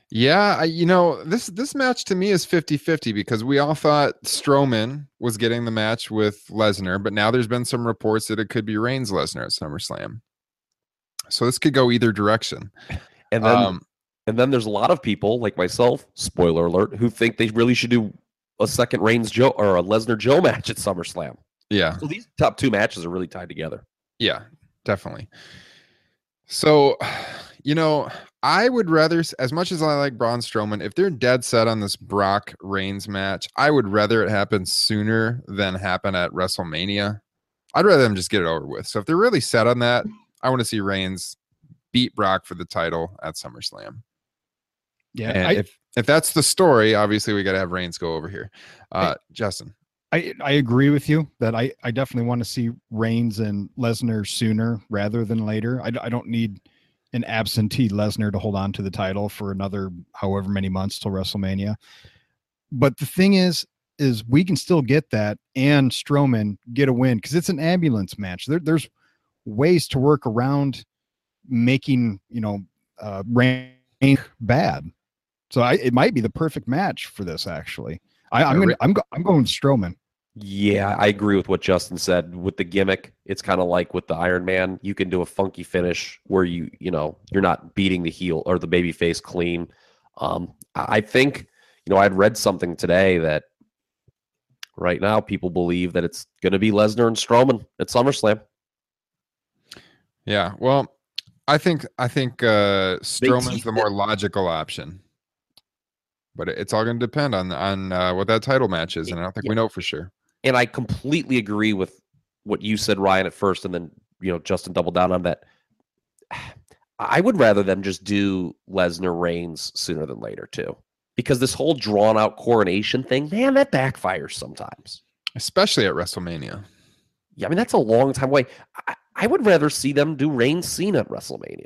Yeah, I, you know, this this match to me is 50-50 because we all thought Strowman was getting the match with Lesnar, but now there's been some reports that it could be Reigns Lesnar at SummerSlam. So this could go either direction. And then Um, And then there's a lot of people like myself, spoiler alert, who think they really should do a second Reigns Joe or a Lesnar Joe match at SummerSlam. yeah, So these top two matches are really tied together. Yeah, definitely. So, you know, I would rather, as much as I like Braun Strowman, if they're dead set on this Brock Reigns match, I would rather it happen sooner than happen at WrestleMania. I'd rather them just get it over with. So if they're really set on that, I want to see Reigns beat Brock for the title at SummerSlam. Yeah. I, if if that's the story, obviously we got to have Reigns go over here. Uh, Justin. I, I agree with you that I, I definitely want to see Reigns and Lesnar sooner rather than later. I, I don't need an absentee Lesnar to hold on to the title for another however many months till WrestleMania. But the thing is, is we can still get that and Strowman get a win because it's an ambulance match. There, there's ways to work around making you know uh, Reigns bad. So I, it might be the perfect match for this. Actually, I, I'm gonna I'm go, I'm going Strowman. Yeah, I agree with what Justin said. With the gimmick, it's kind of like with the Iron Man. You can do a funky finish where you, you know, you're not beating the heel or the baby face clean. Um, I I think, you know, I'd read something today that right now people believe that it's going to be Lesnar and Strowman at SummerSlam. Yeah, well, I think I think uh Strowman's the more logical option, but it's all going to depend on on uh, what that title match is, and I don't think we know for sure. and I completely agree with what you said, Ryan, at first, and then you know Justin doubled down on that. I would rather them just do Lesnar Reigns sooner than later too, because this whole drawn out coronation thing, man, that backfires sometimes. Especially at WrestleMania. Yeah, I mean that's a long time away. I, I would rather see them do Reigns Cena at WrestleMania.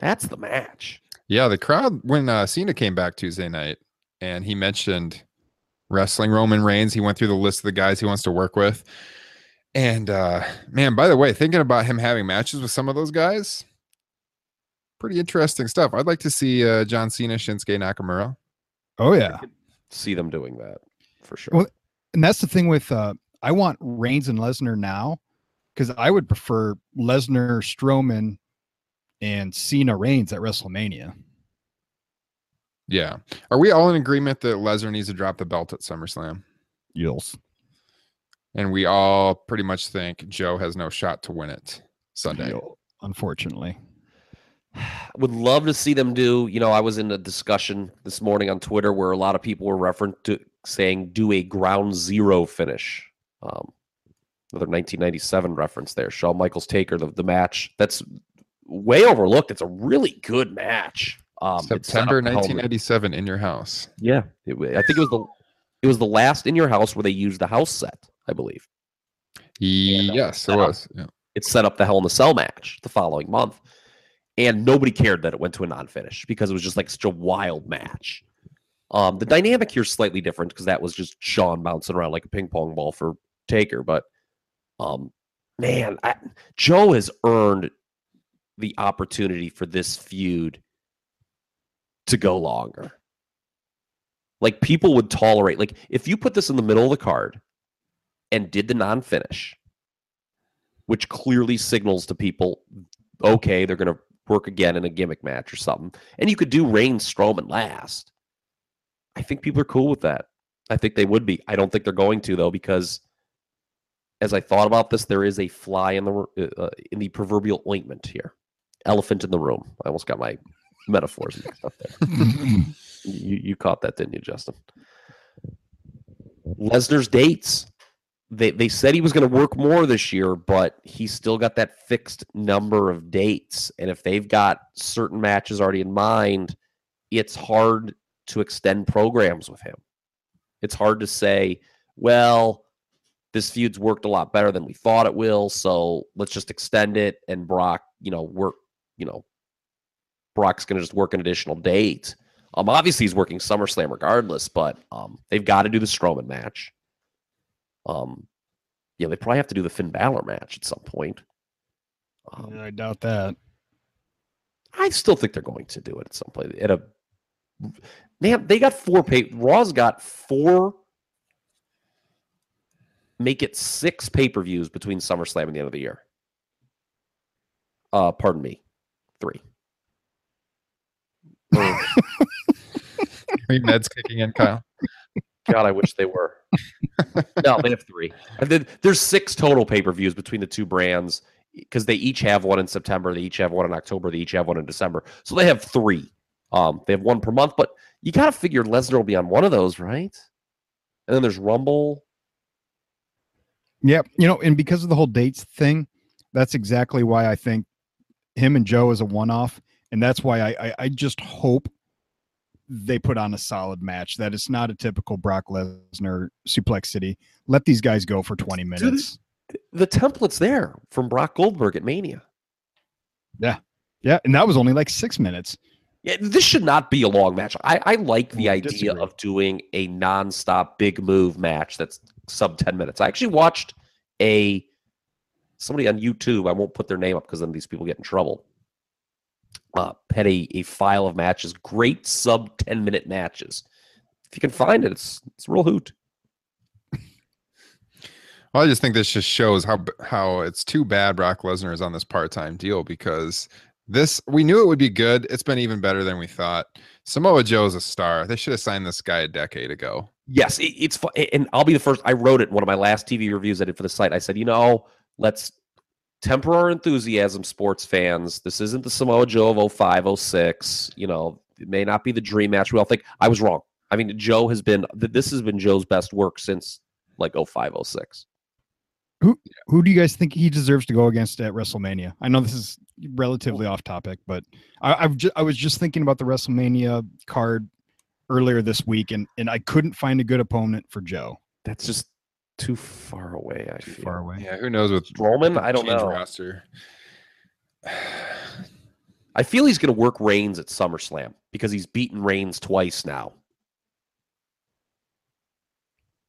That's the match. Yeah, the crowd when uh, Cena came back Tuesday night and he mentioned wrestling Roman Reigns, he went through the list of the guys he wants to work with. And uh man, by the way, thinking about him having matches with some of those guys, pretty interesting stuff. I'd like to see uh John Cena, Shinsuke Nakamura. Oh yeah. See them doing that for sure. Well, and that's the thing with uh I want Reigns and Lesnar now because I would prefer Lesnar, Strowman, and Cena Reigns at WrestleMania. Yeah. Are we all in agreement that Lesnar needs to drop the belt at SummerSlam? Yes. And we all pretty much think Joe has no shot to win it Sunday. Unfortunately. would love to see them do you know i was in a discussion this morning on twitter where a lot of people were referring to saying do a ground zero finish um, another 1997 reference there shawn michaels taker the, the match that's way overlooked it's a really good match um, September the Hell in 1997 in your house. yeah it i think it was the it was the last in your house where they used the house set i believe Yes, it was. Yeah. it set up the Hell in the Cell match the following month. and nobody cared that it went to a non-finish because it was just like such a wild match. Um, the dynamic here is slightly different because that was just Shawn bouncing around like a ping pong ball for Taker, but um, man, I, Joe has earned the opportunity for this feud to go longer. Like people would tolerate, like if you put this in the middle of the card and did the non-finish, which clearly signals to people, okay, they're going to work again in a gimmick match or something, and you could do Reigns Strowman last. I think people are cool with that. I think they would be. I don't think they're going to though, because as I thought about this, there is a fly in the uh, in the proverbial ointment here, elephant in the room. I almost got my metaphors mixed up there. you you caught that, didn't you, Justin? Lesnar's dates. They they said he was going to work more this year, but he's still got that fixed number of dates. And if they've got certain matches already in mind, it's hard to extend programs with him. It's hard to say, well, this feud's worked a lot better than we thought it will, so let's just extend it and Brock, you know, work, you know, Brock's going to just work an additional date. Um, obviously he's working SummerSlam regardless, but um, they've got to do the Strowman match. Um, yeah, they probably have to do the Finn Balor match at some point. Um, Yeah, I doubt that. I still think they're going to do it at some point. At a man, they got four pay. Raw's got four. Make it six pay per views between SummerSlam and the end of the year. Uh, pardon me, three. Or- Three meds kicking in, Kyle. God, I wish they were. no, they have three. And then there's six total pay per views between the two brands because they each have one in September, they each have one in October, they each have one in December. So they have three. Um, they have one per month, but you got to figure Lesnar will be on one of those, right? And then there's Rumble. Yep. You know, and because of the whole dates thing, that's exactly why I think him and Joe is a one off. And that's why I, I, I just hope they put on a solid match. That it's not a typical Brock Lesnar suplex city. Let these guys go for 20 minutes. The template's there from Brock Goldberg at Mania. Yeah, yeah. And that was only like six minutes. Yeah, this should not be a long match. I, I like the I idea disagree. of doing a nonstop big move match that's sub 10 minutes. I actually watched a somebody on YouTube. I won't put their name up because then these people get in trouble. Uh, had a, a file of matches, great sub 10 minute matches. If you can find it, it's it's real hoot. Well, I just think this just shows how how it's too bad Brock Lesnar is on this part time deal because this we knew it would be good. It's been even better than we thought. Samoa Joe's a star. They should have signed this guy a decade ago. Yes, it, it's and I'll be the first. I wrote it in one of my last TV reviews I did for the site. I said, you know, let's temper our enthusiasm, sports fans. This isn't the Samoa Joe of 05, 06. You know, it may not be the dream match we all think. I was wrong. I mean, Joe has been this has been Joe's best work since like 05, 06. Who do you guys think he deserves to go against at WrestleMania? I know this is relatively off topic, but I, I was just thinking about the WrestleMania card earlier this week, and and I couldn't find a good opponent for Joe. That's just too far away. I Too feel. far away. Yeah, who knows with Strowman, I don't know. roster. I feel he's going to work Reigns at SummerSlam because he's beaten Reigns twice now.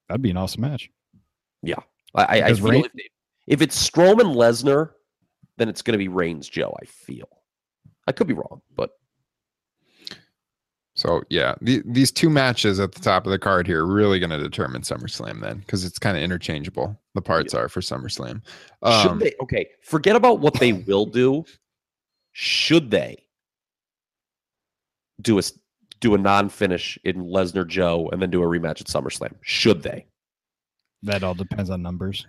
That'd be an awesome match. I, I, I feel Reign- if, if it's Strowman Lesnar, then it's going to be Reigns Joe. I feel. I could be wrong, but So yeah, the, these two matches at the top of the card here are really going to determine SummerSlam then, because it's kind of interchangeable. The parts are for SummerSlam. should Um, they? Okay, forget about what they will do. Should they do a s- do a non-finish in Lesnar Joe and then do a rematch at SummerSlam? Should they? That all depends on numbers.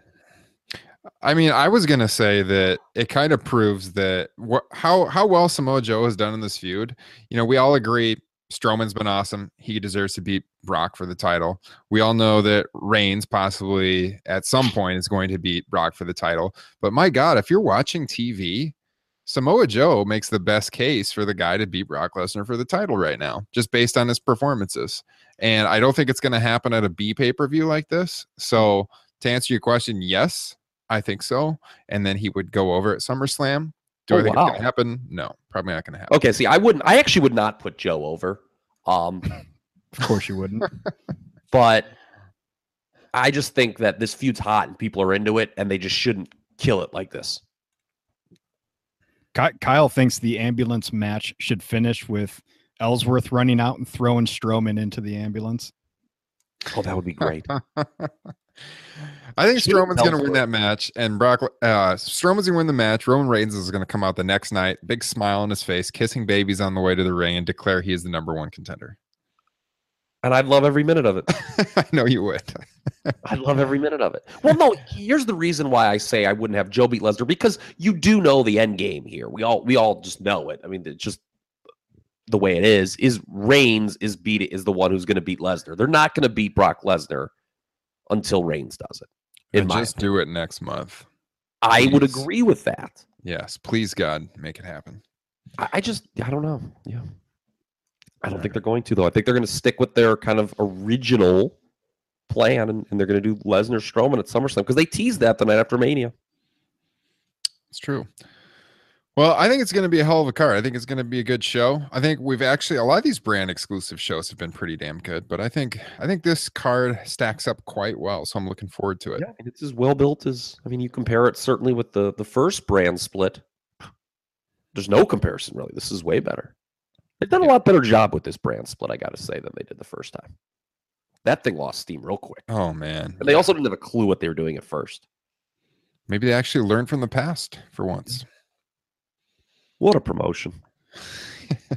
I mean, I was gonna say that it kind of proves that what how how well Samoa Joe has done in this feud. You know, we all agree Strowman's been awesome. He deserves to beat Brock for the title. We all know that Reigns possibly at some point is going to beat Brock for the title. But my God, if you're watching TV, Samoa Joe makes the best case for the guy to beat Brock Lesnar for the title right now, just based on his performances. And I don't think it's going to happen at a B pay per view like this. So to answer your question, yes, I think so. And then he would go over at SummerSlam. Do Oh, I think wow. it's gonna happen? No, probably not gonna happen. Okay, see, I wouldn't. I actually would not put Joe over. Um, Of course you wouldn't. but I just think that this feud's hot and people are into it, and they just shouldn't kill it like this. Kyle thinks the ambulance match should finish with Ellsworth running out and throwing Strowman into the ambulance. Oh, that would be great. I think Strowman's going to win that match, and Brock uh, Strowman's going to win the match. Roman Reigns is going to come out the next night, big smile on his face, kissing babies on the way to the ring, and declare he is the number one contender. and I'd love every minute of it. I know you would. I'd love every minute of it. Well, no, here's the reason why I say I wouldn't have Joe beat Lesnar because you do know the end game here. We all we all just know it. I mean, it's just the way it is. Is Reigns is beat is the one who's going to beat Lesnar. They're not going to beat Brock Lesnar until Reigns does it. In just do it next month. I would agree with that. Yes, please God, make it happen. I, I just I don't know. Yeah. I don't think they're going to though. I think they're going to stick with their kind of original plan, and, and they're going to do Lesnar Strowman at SummerSlam because they teased that the night after Mania. It's true. Well, I think it's going to be a hell of a card. I think it's going to be a good show. I think we've actually a lot of these brand exclusive shows have been pretty damn good, but I think I think this card stacks up quite well, so I'm looking forward to it. Yeah, and it's as well built as I mean, you compare it certainly with the the first brand split. There's no comparison really. This is way better. They've done a lot better job with this brand split, I got to say, than they did the first time. That thing lost steam real quick, Oh man. and they also didn't have a clue what they were doing at first. Maybe they actually learned from the past for once. What a promotion!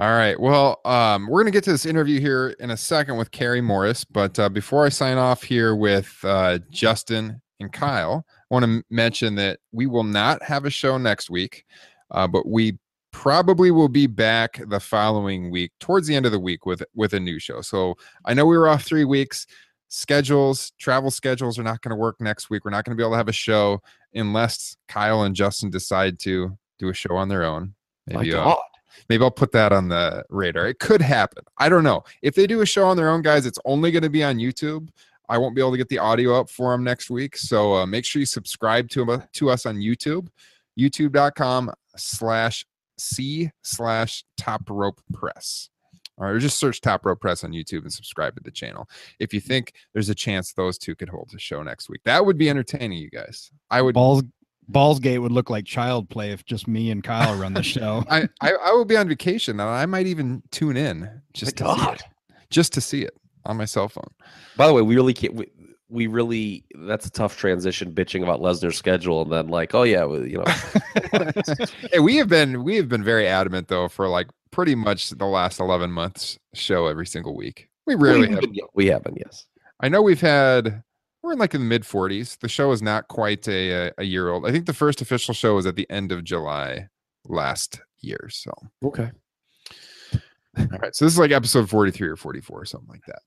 All right. Well, um, we're going to get to this interview here in a second with Kerry Morris. But uh, before I sign off here with uh, Justin and Kyle, I want to mention that we will not have a show next week, uh, but we probably will be back the following week, towards the end of the week, with with a new show. So I know we were off three weeks. Schedules, travel schedules are not going to work next week. We're not going to be able to have a show unless Kyle and Justin decide to do a show on their own. Maybe, uh, God, Maybe I'll put that on the radar. It could happen. I don't know. If they do a show on their own, guys, it's only going to be on YouTube. I won't be able to get the audio up for them next week. So uh, make sure you subscribe to, to us on YouTube, youtube.com slash C slash top rope press. All right, or just search top rope press on YouTube and subscribe to the channel. If you think there's a chance those two could hold the show next week, that would be entertaining, you guys. I would Balls Ballsgate would look like child play if just me and Kyle run the show. I, I I will be on vacation and I might even tune in just to see God. it, just to see it on my cell phone. By the way, we really can't. We, we really that's a tough transition bitching about Lesnar's schedule and then like oh yeah well, you know hey, we have been we have been very adamant though for like pretty much the last eleven months show every single week. We really we, have. we haven't yes I know we've had we're in like in the mid forties. The show is not quite a, a a year old. I think the first official show was at the end of July last year. So okay all right, so this is like episode forty three or forty four or something like that.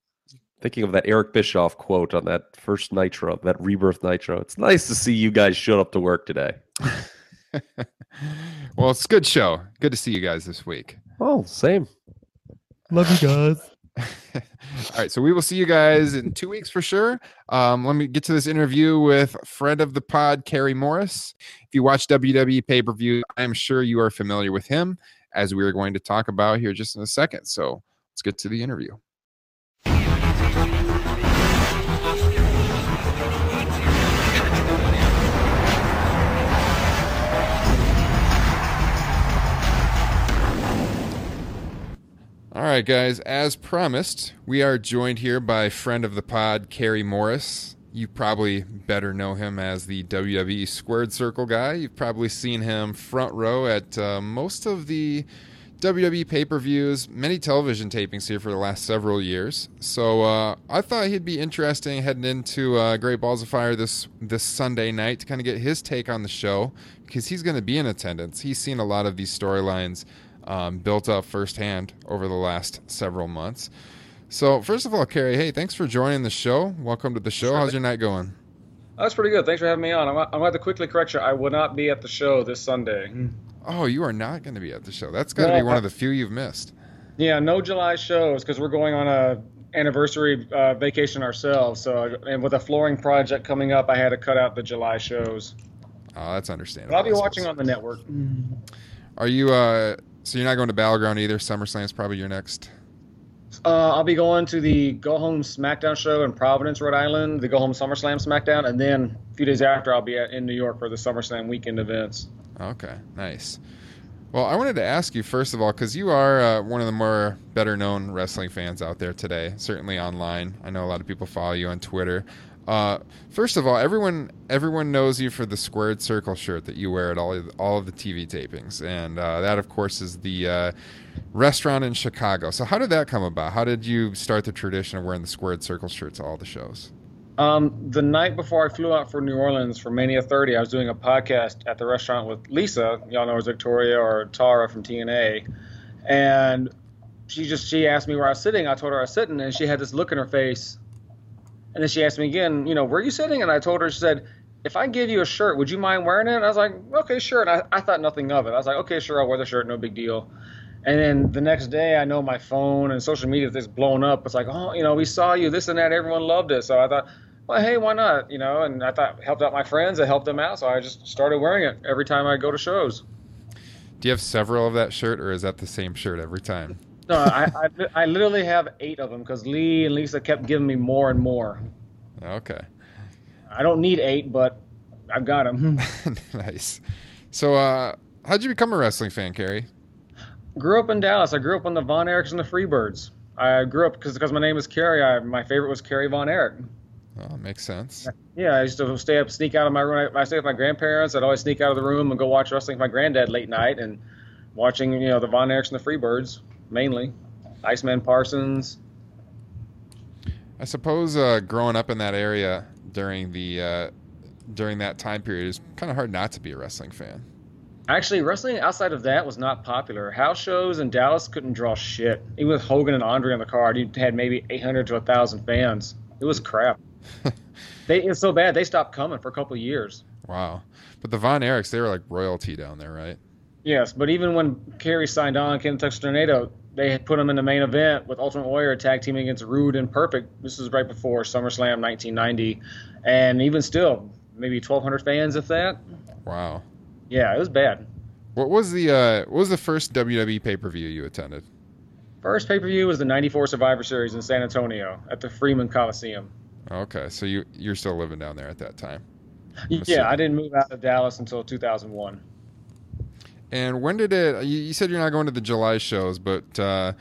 thinking of that Eric Bischoff quote on that first Nitro that rebirth Nitro it's nice to see you guys showed up to work today well, it's a good show. Good to see you guys this week. oh same Love you guys. All right, so we will see you guys in two weeks for sure. Um, let me get to this interview with friend of the pod, Kerry Morris. If you watch WWE pay per view, I'm sure you are familiar with him, as we are going to talk about here just in a second. So let's get to the interview. All right, guys. As promised, we are joined here by friend of the pod, Kerry Morris. You probably better know him as the WWE Squared Circle guy. You've probably seen him front row at uh, most of the WWE pay per views, many television tapings here for the last several years. So uh, I thought he'd be interesting heading into uh, Great Balls of Fire this this Sunday night to kind of get his take on the show because he's going to be in attendance. He's seen a lot of these storylines um, built up firsthand over the last several months. So first of all, Kerry, hey, thanks for joining the show. Welcome to the show. How's your night going? That's pretty good. Thanks for having me on. I'm, I'm going to quickly correct you. I will not be at the show this Sunday. Oh, you are not going to be at the show. That's got to No, be one I- of the few you've missed. Yeah, no July shows because we're going on a anniversary uh, vacation ourselves. So, and with a flooring project coming up, I had to cut out the July shows. Oh, that's understandable. But I'll be watching on the network. Are you? uh So you're not going to Battleground either. SummerSlam's probably your next. Uh, I'll be going to the Go Home SmackDown show in Providence, Rhode Island, the Go Home SummerSlam SmackDown, and then a few days after I'll be at, in New York for the SummerSlam weekend events. Okay, nice. Well, I wanted to ask you first of all because you are uh, one of the more better known wrestling fans out there today. Certainly online. I know a lot of people follow you on Twitter. Uh, first of all, everyone everyone knows you for the squared circle shirt that you wear at all of, all of the TV tapings, and uh, that of course is the uh, restaurant in Chicago. So how did that come about? How did you start the tradition of wearing the squared circle shirts at all the shows? Um, the night before I flew out for New Orleans for Mania 30, I was doing a podcast at the restaurant with Lisa, y'all know her as Victoria or Tara from TNA, and she just she asked me where I was sitting. I told her I was sitting, and she had this look in her face. And then she asked me again, you know, where are you sitting? And I told her, she said, if I give you a shirt, would you mind wearing it? And I was like, okay, sure. And I, I thought nothing of it. I was like, okay, sure, I'll wear the shirt, no big deal. And then the next day, I know my phone and social media is blown up. It's like, oh, you know, we saw you, this and that. Everyone loved it. So I thought, well, hey, why not? You know, and I thought helped out my friends. I helped them out. So I just started wearing it every time I go to shows. Do you have several of that shirt, or is that the same shirt every time? No, I, I, I literally have eight of them because Lee and Lisa kept giving me more and more. Okay. I don't need eight, but I've got them. nice. So, uh, how'd you become a wrestling fan, Kerry? grew up in Dallas. I grew up on the Von Erichs and the Freebirds. I grew up because my name is Kerry. I, my favorite was Kerry Von Erich. Oh, makes sense. Yeah, I used to stay up, sneak out of my room. I stayed with my grandparents. I'd always sneak out of the room and go watch wrestling with my granddad late night and watching, you know, the Von Erichs and the Freebirds mainly. Iceman Parsons. I suppose uh, growing up in that area during the uh, during that time period is kind of hard not to be a wrestling fan. Actually, wrestling outside of that was not popular. House shows in Dallas couldn't draw shit. Even with Hogan and Andre on the card, you had maybe 800 to 1,000 fans. It was crap. they it's so bad they stopped coming for a couple of years. Wow. But the Von Erichs, they were like royalty down there, right? Yes, but even when Kerry signed on, Kentucky Tornado, they had put him in the main event with Ultimate Warrior tag teaming against Rude and Perfect. This was right before SummerSlam 1990, and even still, maybe 1,200 fans, if that. Wow. Yeah, it was bad. What was the uh, what was the first WWE pay per view you attended? First pay per view was the '94 Survivor Series in San Antonio at the Freeman Coliseum. Okay, so you you're still living down there at that time. Yeah, I didn't move out of Dallas until 2001. And when did it? You, you said you're not going to the July shows, but uh,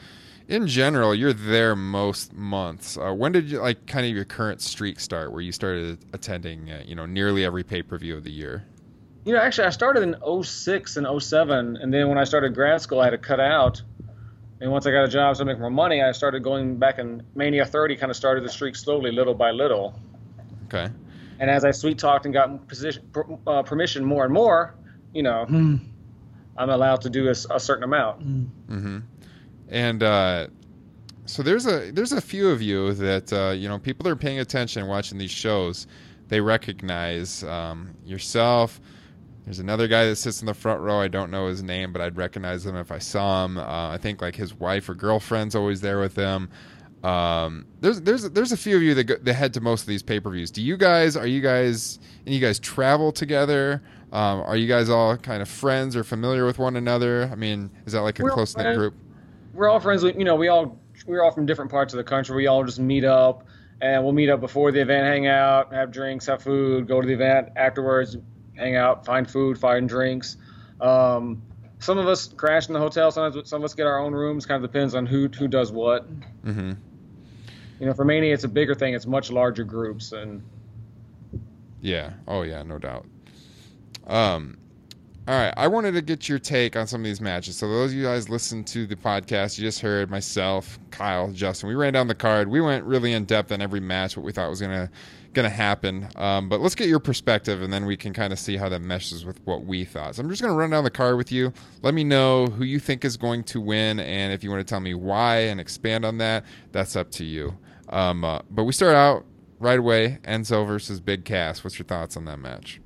in general, you're there most months. Uh, when did you like kind of your current streak start, where you started attending, uh, you know, nearly every pay per view of the year? You know, actually, I started in 06 and 07, and then when I started grad school, I had to cut out. And once I got a job, so I make more money, I started going back in Mania 30, kind of started the streak slowly, little by little. Okay. And as I sweet talked and got position, per, uh, permission more and more, you know, I'm allowed to do a, a certain amount. Mm-hmm. And uh, so there's a there's a few of you that uh, you know people that are paying attention watching these shows. They recognize um, yourself. There's another guy that sits in the front row. I don't know his name, but I'd recognize him if I saw him. Uh, I think like his wife or girlfriend's always there with him. Um, there's there's there's a few of you that, go, that head to most of these pay per views. Do you guys are you guys and you guys travel together? Um, are you guys all kind of friends or familiar with one another? I mean, is that like a close knit group? We're all friends. You know, we all we're all from different parts of the country. We all just meet up, and we'll meet up before the event, hang out, have drinks, have food, go to the event afterwards, hang out, find food, find drinks. Um, some of us crash in the hotel. Sometimes some of us get our own rooms. Kind of depends on who who does what. Mm-hmm. You know, for Mania, it's a bigger thing. It's much larger groups, and Yeah. Oh yeah, no doubt. Um all right, I wanted to get your take on some of these matches. So those of you guys listen to the podcast, you just heard myself, Kyle, Justin. We ran down the card. We went really in depth on every match, what we thought was gonna gonna happen. Um, but let's get your perspective, and then we can kind of see how that meshes with what we thought. So I'm just gonna run down the card with you. Let me know who you think is going to win, and if you want to tell me why and expand on that, that's up to you. Um, uh, but we start out right away. Enzo versus Big Cass. What's your thoughts on that match?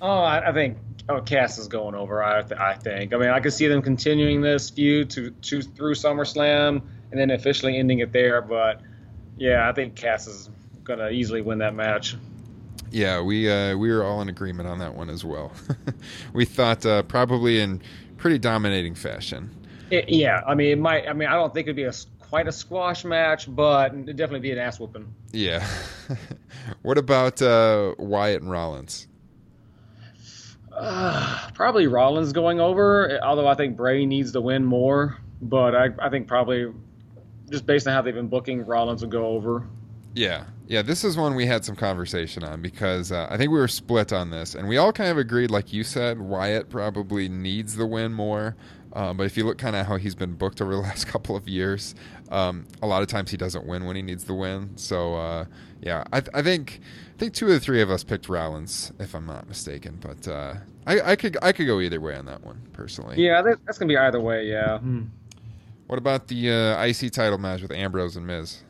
Oh, I, I think oh, Cass is going over. I th- I think. I mean, I could see them continuing this feud to, to through SummerSlam and then officially ending it there. But yeah, I think Cass is gonna easily win that match. Yeah, we uh, we were all in agreement on that one as well. we thought uh, probably in pretty dominating fashion. It- yeah, I mean, it might. I mean, I don't think it'd be a quite a squash match, but it'd definitely be an ass whooping. Yeah. what about uh, Wyatt and Rollins? Probably Rollins going over, although I think Bray needs to win more. But I, I think probably just based on how they've been booking, Rollins will go over. Yeah, yeah. This is one we had some conversation on because uh, I think we were split on this, and we all kind of agreed, like you said, Wyatt probably needs the win more. Um, but if you look kind of how he's been booked over the last couple of years, um, a lot of times he doesn't win when he needs the win. So uh, yeah, I, I think I think two of the three of us picked Rollins, if I'm not mistaken. But uh, I, I could I could go either way on that one personally. Yeah, that, that's gonna be either way. Yeah. Hmm. What about the uh, IC title match with Ambrose and Miz?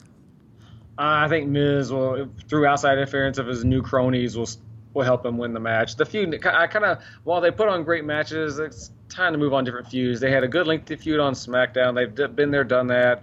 Uh, I think Miz will, through outside interference of his new cronies, will will help him win the match. The feud, I kind of, while they put on great matches, it's time to move on different feuds. They had a good lengthy feud on SmackDown. They've been there, done that.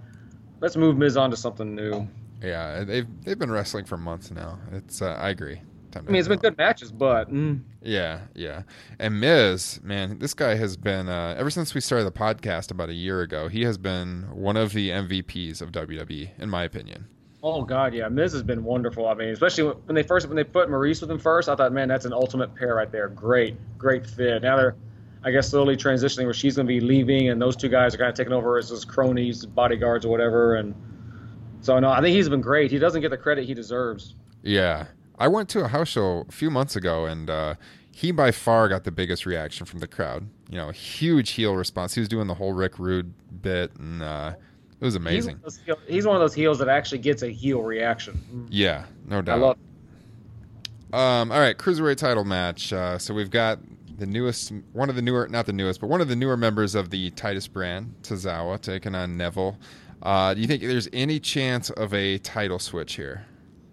Let's move Miz on to something new. Yeah, they've they've been wrestling for months now. It's uh, I agree. I mean, it's been good matches, but mm, Yeah, yeah. And Miz, man, this guy has been uh, ever since we started the podcast about a year ago. He has been one of the MVPs of WWE, in my opinion. Oh god, yeah, Miz has been wonderful. I mean, especially when they first when they put Maryse with him first, I thought, man, that's an ultimate pair right there. Great, great fit. Now they're, I guess, slowly transitioning where she's going to be leaving, and those two guys are kind of taking over as his cronies, bodyguards, or whatever. And so, no, I think he's been great. He doesn't get the credit he deserves. Yeah, I went to a house show a few months ago, and uh, he by far got the biggest reaction from the crowd. You know, huge heel response. He was doing the whole Rick Rude bit, and uh, it was He's one, amazing. of those heel, he's one of those heels that actually gets a heel reaction. Yeah, no doubt. I love. Um, all right, cruiserweight title match. Uh, so we've got the newest, one of the newer, not the newest, but one of the newer members of the Titus brand, Tozawa, taking on Neville. Uh, do you think there's any chance of a title switch here?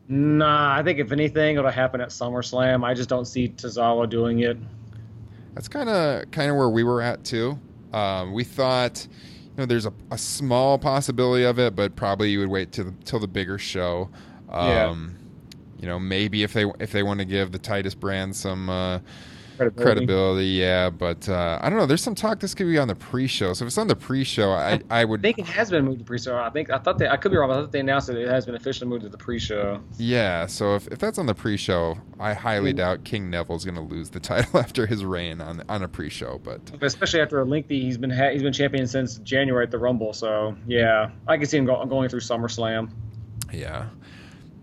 Nah, I think if anything, it'll happen at SummerSlam. I just don't see Tozawa doing it. That's kind of kind of where we were at too. Um, we thought, know, there's a, a small possibility of it, but probably you would wait till the, till the bigger show. Um, Yeah. You know, maybe if they if they want to give the Titus brand some uh, Credibility. credibility, yeah. But uh, I don't know. There's some talk this could be on the pre-show. So if it's on the pre-show, I I I would think it has been moved to pre-show. I think I thought they. I could be wrong. But I thought they announced that it has been officially moved to the pre-show. yeah. So if, if that's on the pre-show, I highly Mm. doubt King Neville's going to lose the title after his reign on on a pre-show. But But especially after a lengthy, he's been ha- he's been champion since January at the Rumble. So yeah, I can see him go- going through SummerSlam. Yeah.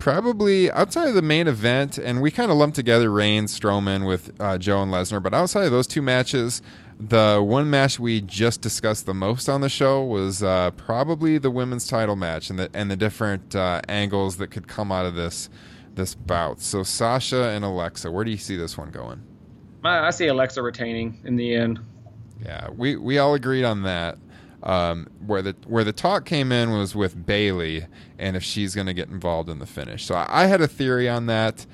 Probably outside of the main event, and we kind of lumped together Reigns, Strowman with uh, Joe and Lesnar, but outside of those two matches, the one match we just discussed the most on the show was uh, probably the women's title match and the and the different uh, angles that could come out of this this bout. So Sasha and Alexa, where do you see this one going? I, I see Alexa retaining in the end. Yeah, we we all agreed on that. Um, where the where the talk came in was with Bayley and if she's going to get involved in the finish. So I, I had a theory on that.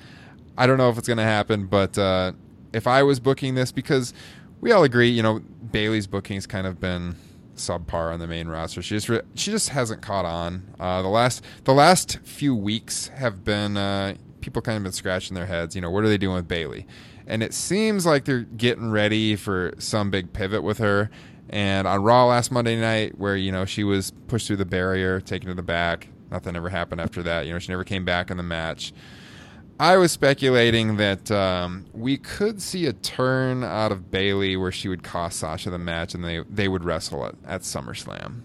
I don't know if it's going to happen, but uh, if I was booking this, because we all agree, you know, Bayley's booking's kind of been subpar on the main roster. She just re- she just hasn't caught on. Uh, the last the last few weeks have been uh, people kind of been scratching their heads. You know, what are they doing with Bayley? And it seems like they're getting ready for some big pivot with her. And on Raw last Monday night, where you know she was pushed through the barrier, taken to the back, nothing ever happened after that. You know, she never came back in the match. I was speculating that um, we could see a turn out of Bayley where she would cost Sasha the match, and they they would wrestle it at SummerSlam.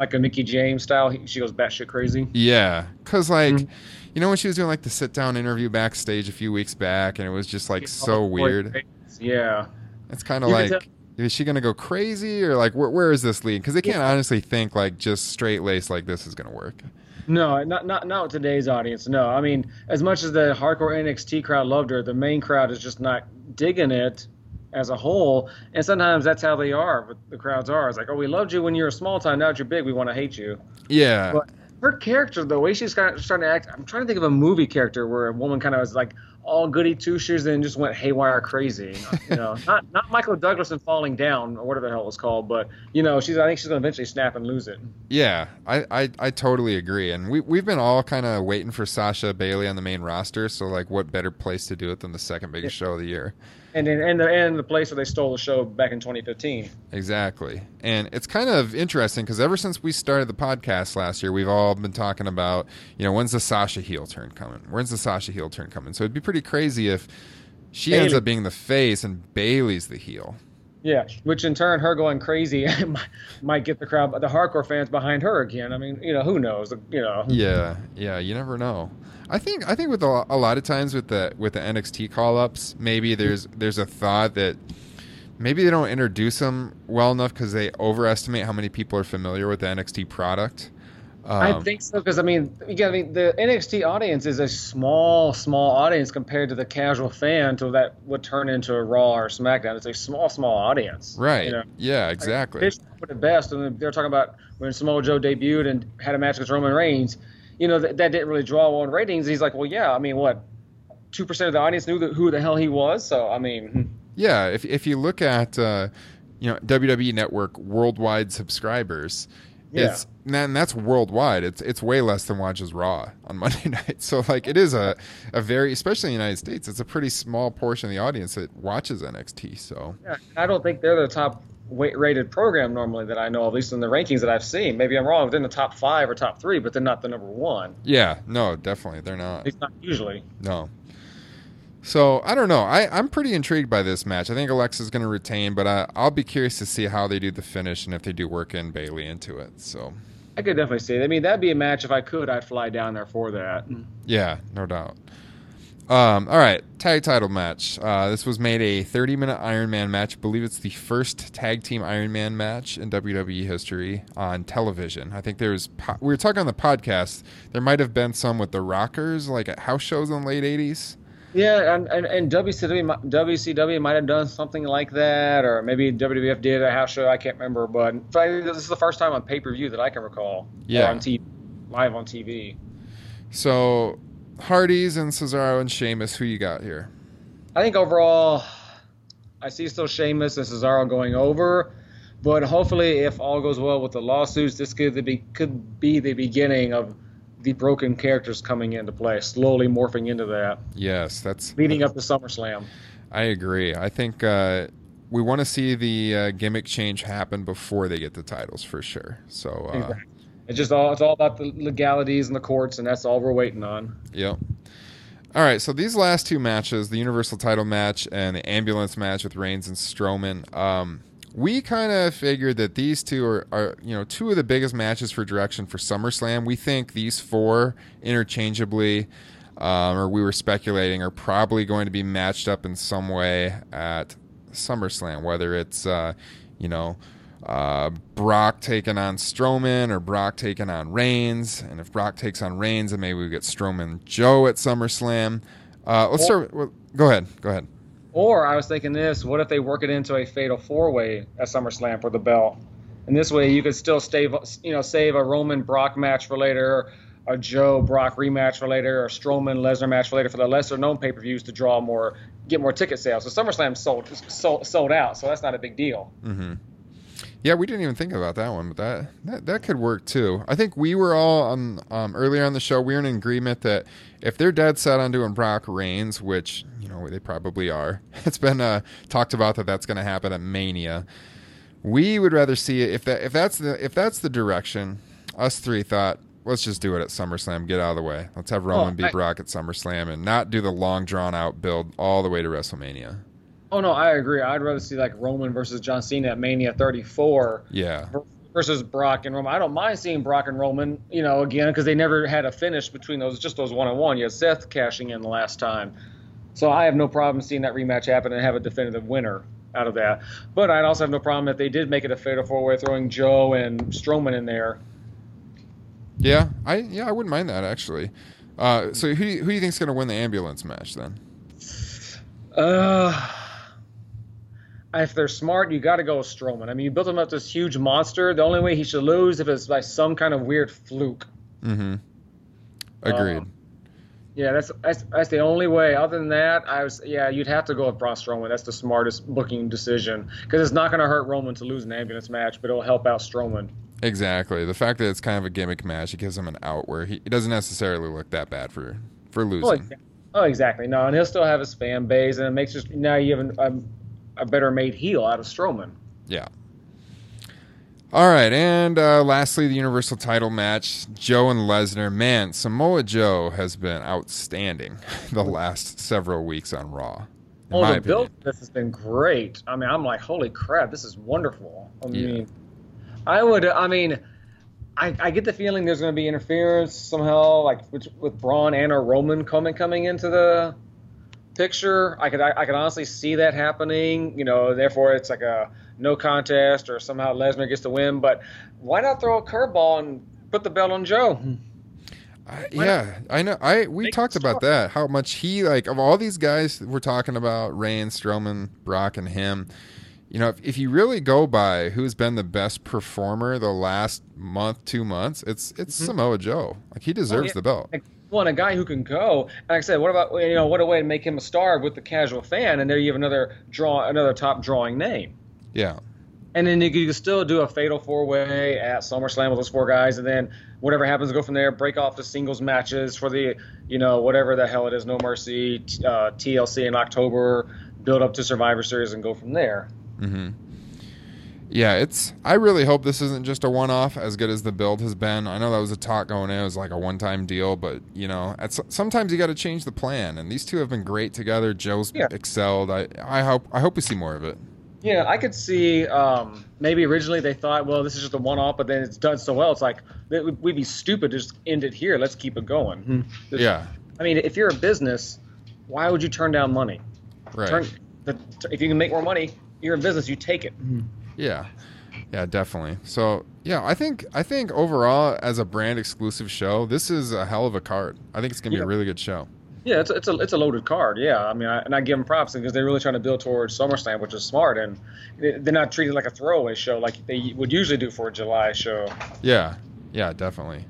Like a Mickie James style, she goes batshit crazy. Yeah, because like, Mhm. you know when she was doing like the sit down interview backstage a few weeks back, and it was just like so weird. Yeah. It's kind of like, is she gonna go crazy or like where where is this lead? Because they can't honestly think like just straight lace like this is gonna work. No, not not not with today's audience. No, I mean, as much as the hardcore NXT crowd loved her, the main crowd is just not digging it as a whole. And sometimes that's how they are. But the crowds are. It's like, oh, we loved you when you were a small time. Now that you're big, we want to hate you. Yeah, But her character, the way she's kind of starting to act, I'm trying to think of a movie character where a woman kind of is like all goody two shoes and just went haywire crazy. You know, not not Michael Douglas and falling down or whatever the hell it was called, but you know, she's I think she's gonna eventually snap and lose it. Yeah, I, I, I totally agree. And we, we've been all kind of waiting for Sasha Bayley on the main roster. So, like, what better place to do it than the second biggest show of the year? And and and the, and the place where they stole the show back in 2015. Exactly. And it's kind of interesting because ever since we started the podcast last year, we've all been talking about, you know, when's the Sasha heel turn coming? When's the Sasha heel turn coming? So it'd be pretty crazy if she ends up being the face and Bayley's the heel. Yeah, which in turn, her going crazy might- get the crowd, the hardcore fans behind her again. I mean, you know, who knows? You know, Yeah, yeah, you never know. I think I think with a, a lot of times with the with the NXT call ups, maybe there's there's a thought that maybe they don't introduce them well enough because they overestimate how many people are familiar with the NXT product. I Um, think so because I mean, again, I mean, the NXT audience is a small, small audience compared to the casual fan to that would turn into a Raw or SmackDown. It's a small, small audience. right. You know? Yeah, exactly. Put it best, and they're talking about when Samoa Joe debuted and had a match with Roman Reigns. You know that, that didn't really draw well ratings. He's like, well, yeah, I mean, what, two percent of the audience knew that, who the hell he was. So I mean, Yeah, if if you look at uh, you know WWE Network worldwide subscribers, Yeah. it's and that's worldwide. It's it's way less than watches Raw on Monday night. So like it is a a very especially in the United States, it's a pretty small portion of the audience that watches NXT. So yeah, I don't think they're the top weight rated program normally that I know, at least in the rankings that I've seen. Maybe I'm wrong. They're in the top five or top three, but they're not the number one. yeah, no, definitely they're not. least not usually. No. So I don't know. I, I'm pretty intrigued by this match. I think Alexa's going to retain, but I, I'll be curious to see how they do the finish and if they do work in Bayley into it. So I could definitely see it. I mean, that'd be a match if I could. I'd fly down there for that. Yeah, no doubt. Um, all right, tag title match. Uh, this was made a 30 minute Iron Man match. I believe it's the first tag team Iron Man match in WWE history on television. I think there's, po- we were talking on the podcast, there might have been some with the Rockers, like at house shows in the late 80s. Yeah, and, and, and WCW, WCW might have done something like that, or maybe WWF did a house show. I can't remember, but this is the first time on pay per view that I can recall. Yeah. On TV, live on TV. So, Hardys and Cesaro and Sheamus, who you got here? I think overall, I see still Sheamus and Cesaro going over, but hopefully, if all goes well with the lawsuits, this could be could be the beginning of the broken characters coming into play, slowly morphing into that, Yes, that's leading up to SummerSlam. I agree. I think uh, we want to see the uh, gimmick change happen before they get the titles for sure. So, uh, Exactly. It's just all it's all about the legalities and the courts, and that's all we're waiting on. Yep. All right, so these last two matches, the Universal title match and the ambulance match with Reigns and Strowman, um, we kind of figured that these two are, are, you know, two of the biggest matches for direction for SummerSlam. We think these four interchangeably, um, or we were speculating, are probably going to be matched up in some way at SummerSlam, whether it's, uh, you know, uh, Brock taking on Strowman or Brock taking on Reigns. And if Brock takes on Reigns, then maybe we get Strowman Joe at SummerSlam. Uh, let's start. Well, go ahead. Go ahead. Or I was thinking this: what if they work it into a fatal four-way at SummerSlam for the belt? And this way, you could still save, you know, save a Roman Brock match for later, a Joe Brock rematch for later, or Strowman Lesnar match for later for the lesser-known pay-per-views to draw more, get more ticket sales. So SummerSlam sold sold, sold out, so that's not a big deal. Mm-hmm. Yeah, we didn't even think about that one, but that that, that could work too. I think we were all on um, earlier on the show. We were in agreement that if they're dead set on doing Brock Reigns, which you know they probably are, it's been uh, talked about that that's going to happen at Mania. We would rather see it if that if that's the if that's the direction. Us three thought let's just do it at SummerSlam. Get out of the way. Let's have Roman beat I- Brock at SummerSlam and not do the long drawn out build all the way to WrestleMania. Oh no, I agree. I'd rather see like Roman versus John Cena at Mania 34 Yeah. versus Brock and Roman. I don't mind seeing Brock and Roman, you know, again because they never had a finish between those, just those one on one. You had Seth cashing in the last time, so I have no problem seeing that rematch happen and have a definitive winner out of that. But I'd also have no problem if they did make it a fatal four way, throwing Joe and Strowman in there. Yeah, I yeah, I wouldn't mind that actually. Uh, so who do you, who do you think's going to win the ambulance match then? Uh, if they're smart, you got to go with Strowman. I mean, you built him up this huge monster. The only way he should lose if it's by some kind of weird fluke. Mm-hmm. Agreed. Um, Yeah, that's that's that's the only way. Other than that, I was yeah, you'd have to go with Braun Strowman. That's the smartest booking decision because it's not going to hurt Roman to lose an ambulance match, but it'll help out Strowman. Exactly. The fact that it's kind of a gimmick match, it gives him an out where he, he doesn't necessarily look that bad for for losing. Oh, exactly. Oh, exactly. No, and he'll still have his fan base, and it makes just now you have an, a, a better made heel out of Strowman. Yeah. All right, and uh, lastly, the Universal Title match: Joe and Lesnar. Man, Samoa Joe has been outstanding the last several weeks on Raw. in Oh, the build opinion. to this has been great. I mean, I'm like, holy crap, this is wonderful. I Yeah. mean, I would. I mean, I, I get the feeling there's going to be interference somehow, like with, with Braun and or Roman coming coming into the picture. I could I, I could honestly see that happening. You know, therefore it's like a no contest or somehow Lesnar gets the win. But why not throw a curveball and put the belt on Joe? I, yeah, I know. I we Make talked about that. How much he like of all these guys we're talking about, Reigns, Strowman, Brock, and him. You know, if, if you really go by who's been the best performer the last month, two months, it's it's Samoa Joe. Like he deserves Mm-hmm. Oh, yeah. the belt. Well, and a guy who can go. And like I said, what about you know what a way to make him a star with the casual fan, and there you have another draw, another top drawing name. Yeah, And then you can still do a fatal four way at SummerSlam with those four guys, and then whatever happens, go from there. Break off the singles matches for the, you know, whatever the hell it is, No Mercy, uh, TLC in October. Build up to Survivor Series and go from there. hmm Yeah, it's. I really hope this isn't just a one-off. As good as the build has been, I know that was a talk going in. It was like a one-time deal, but you know, at, sometimes you got to change the plan. And these two have been great together. Joe's Yeah. excelled. I, I hope. I hope we see more of it. Yeah, I could see um, maybe originally they thought, well, this is just a one off, but then it's done so well. It's like we'd be stupid to just end it here. Let's keep it going. Yeah, I mean, if you're a business, why would you turn down money? right. Turn, the, if you can make more money, you're in business. You take it. Yeah. Yeah, definitely. So, yeah, I think I think overall as a brand exclusive show, this is a hell of a card. I think it's going to be Yeah. a really good show. Yeah, it's a, it's a it's a loaded card. Yeah, I mean, I, and I give them props because they're really trying to build towards SummerSlam, which is smart, and they- they're not treated like a throwaway show like they would usually do for a July show. Yeah. Yeah, definitely.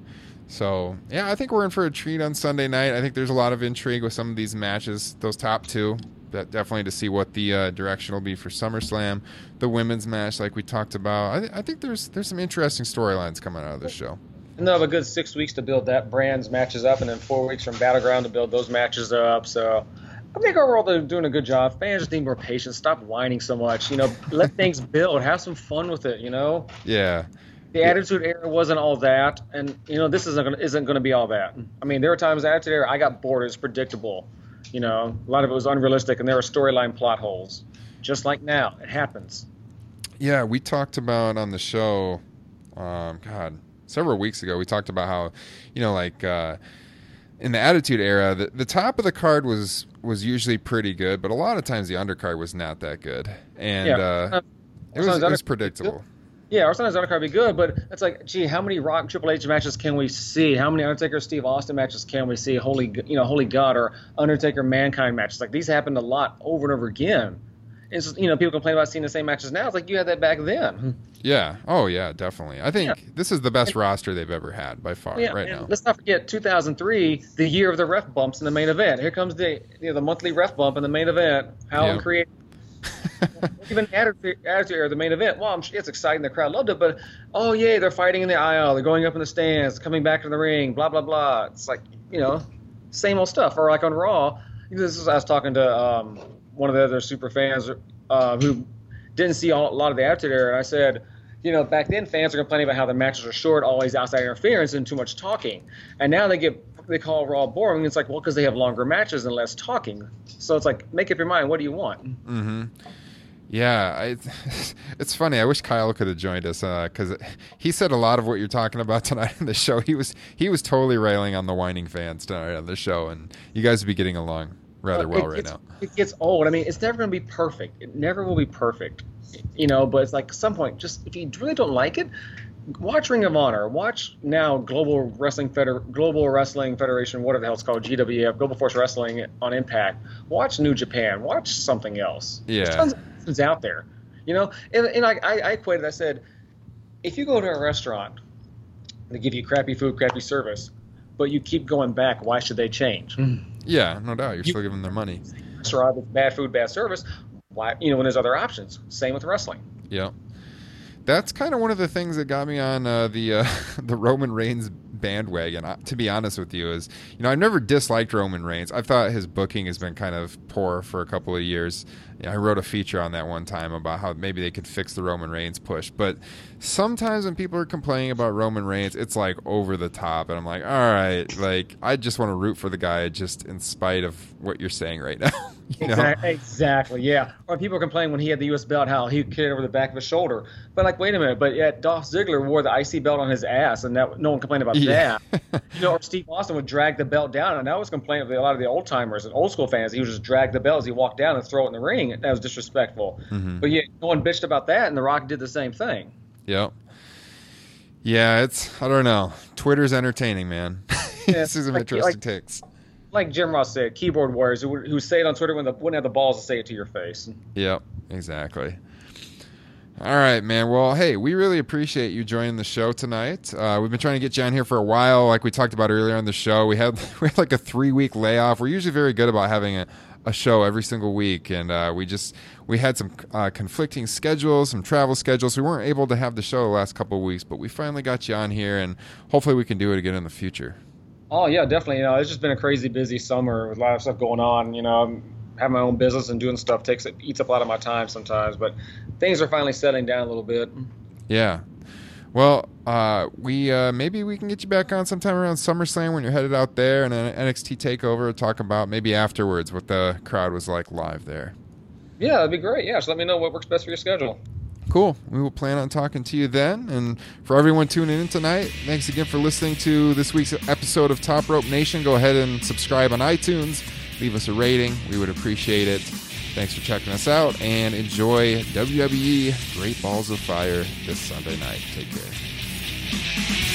So, yeah, I think we're in for a treat on Sunday night. I think there's a lot of intrigue with some of these matches, those top two. That definitely to see what the uh, direction will be for SummerSlam, the women's match, like we talked about. I, th- I think there's there's some interesting storylines coming out of this show. And they'll have a good six weeks to build that brand's matches up, and then four weeks from Battleground to build those matches up. So I think overall they're doing a good job. Fans just need more patience. Stop whining so much. You know, let things build. Have some fun with it. You know, Yeah. the Attitude Era wasn't all that, and you know this isn't gonna, isn't going to be all that. I mean, there were times Attitude Era I got bored. It's predictable. You know, a lot of it was unrealistic, and there were storyline plot holes. Just like now, it happens. Yeah, we talked about on the show, um, God, several weeks ago. We talked about how, you know, like uh, in the Attitude Era, the, the top of the card was was usually pretty good, but a lot of times the undercard was not that good, and Yeah. uh, it was it was predictable. Yeah, or sometimes would be good, but it's like, gee, how many Rock Triple H matches can we see? How many Undertaker Steve Austin matches can we see? Holy, you know, Holy God, or Undertaker Mankind matches. Like these happened a lot over and over again. It's just, you know, people complain about seeing the same matches now. It's like you had that back then. Yeah. Oh yeah, definitely. I think Yeah. this is the best roster they've ever had by far Yeah, right now. let's not forget 2003, the year of the ref bumps in the main event. Here comes the you know, the monthly ref bump in the main event. How Yeah. creative. Even attitude, era, the main event. Well, it's exciting. The crowd loved it, but oh yay, they're fighting in the aisle. They're going up in the stands, coming back to the ring. Blah blah blah. It's like you know, same old stuff. Or like on Raw, this is I was talking to um, one of the other super fans uh, who didn't see all, a lot of the attitude era, and I said. You know, back then fans are complaining about how the matches are short, always outside interference, and too much talking. And now they get they call Raw boring. It's like, well, because they have longer matches and less talking. So it's like, make up your mind. What do you want? Mm-hmm. Yeah, I, it's funny. I wish Kyle could have joined us because he said a lot of what you're talking about tonight in the show. He was he was totally railing on the whining fans tonight on the show, and you guys would be getting along rather well it right gets, now. It gets old. I mean, it's never going to be perfect. It never will be perfect. You know, but it's like at some point, just if you really don't like it, watch Ring of Honor. Watch now Global Wrestling Feder- Global Wrestling Federation, whatever the hell it's called, GWF, Global Force Wrestling on Impact. Watch New Japan. Watch something else. Yeah. There's tons of options out there. You know, and, and I, I, I equated. I said, if you go to a restaurant, they give you crappy food, crappy service, but but you keep going back. Why should they change? Hmm. Yeah, no doubt. You're You- still giving them their money. Restaurant with bad food, bad service. Why, you know, when there's other options. Same with wrestling. Yeah. That's kind of one of the things that got me on uh, the uh, the Roman Reigns bandwagon. To be honest with you, is you know I've never disliked Roman Reigns. I thought his booking has been kind of poor for a couple of years. You know, I wrote a feature on that one time about how maybe they could fix the Roman Reigns push. But sometimes when people are complaining about Roman Reigns, it's like over the top, and I'm like, all right, like I just want to root for the guy just in spite of what you're saying right now. you know? Exactly, exactly, yeah. Or people complain when he had the U.S. belt how he it over the back of his shoulder. But like, wait a minute, but yet Dolph Ziggler wore the IC belt on his ass, and that no one complained about Yeah. that. You know, or Steve Austin would drag the belt down, and that was complaining of a lot of the old timers and old school fans. He would just drag the belt as he walked down and throw it in the ring. That was disrespectful. Mhm. But yeah, no one bitched about that, and The Rock did the same thing. Yep. Yeah, it's I don't know. Twitter's entertaining, man. Yeah, this is some like- interesting like- takes. Like Jim Ross said, keyboard warriors who, who say it on Twitter when they wouldn't have the balls to say it to your face. Yep, exactly. All right, man. Well, hey, we really appreciate you joining the show tonight. Uh, we've been trying to get you on here for a while, like we talked about earlier on the show. We had we had like a three week layoff. We're usually very good about having a, a show every single week, and uh, we just we had some uh, conflicting schedules, some travel schedules. We weren't able to have the show the last couple of weeks, but we finally got you on here, and hopefully we can do it again in the future. Oh yeah, definitely. You know, it's just been a crazy busy summer with a lot of stuff going on. You know, I'm having my own business and doing stuff takes it eats up a lot of my time sometimes. But things are finally settling down a little bit. Yeah. Well, uh, we uh, maybe we can get you back on sometime around SummerSlam when you're headed out there and an NXT takeover. Talk about maybe afterwards what the crowd was like live there. Yeah, that'd be great. Yeah, so let me know what works best for your schedule. Cool. We will plan on talking to you then. And for everyone tuning in tonight, thanks again for listening to this week's episode of Top Rope Nation. Go ahead and subscribe on iTunes. Leave us a rating. We would appreciate it. Thanks for checking us out and enjoy WWE Great Balls of Fire this Sunday night. Take care.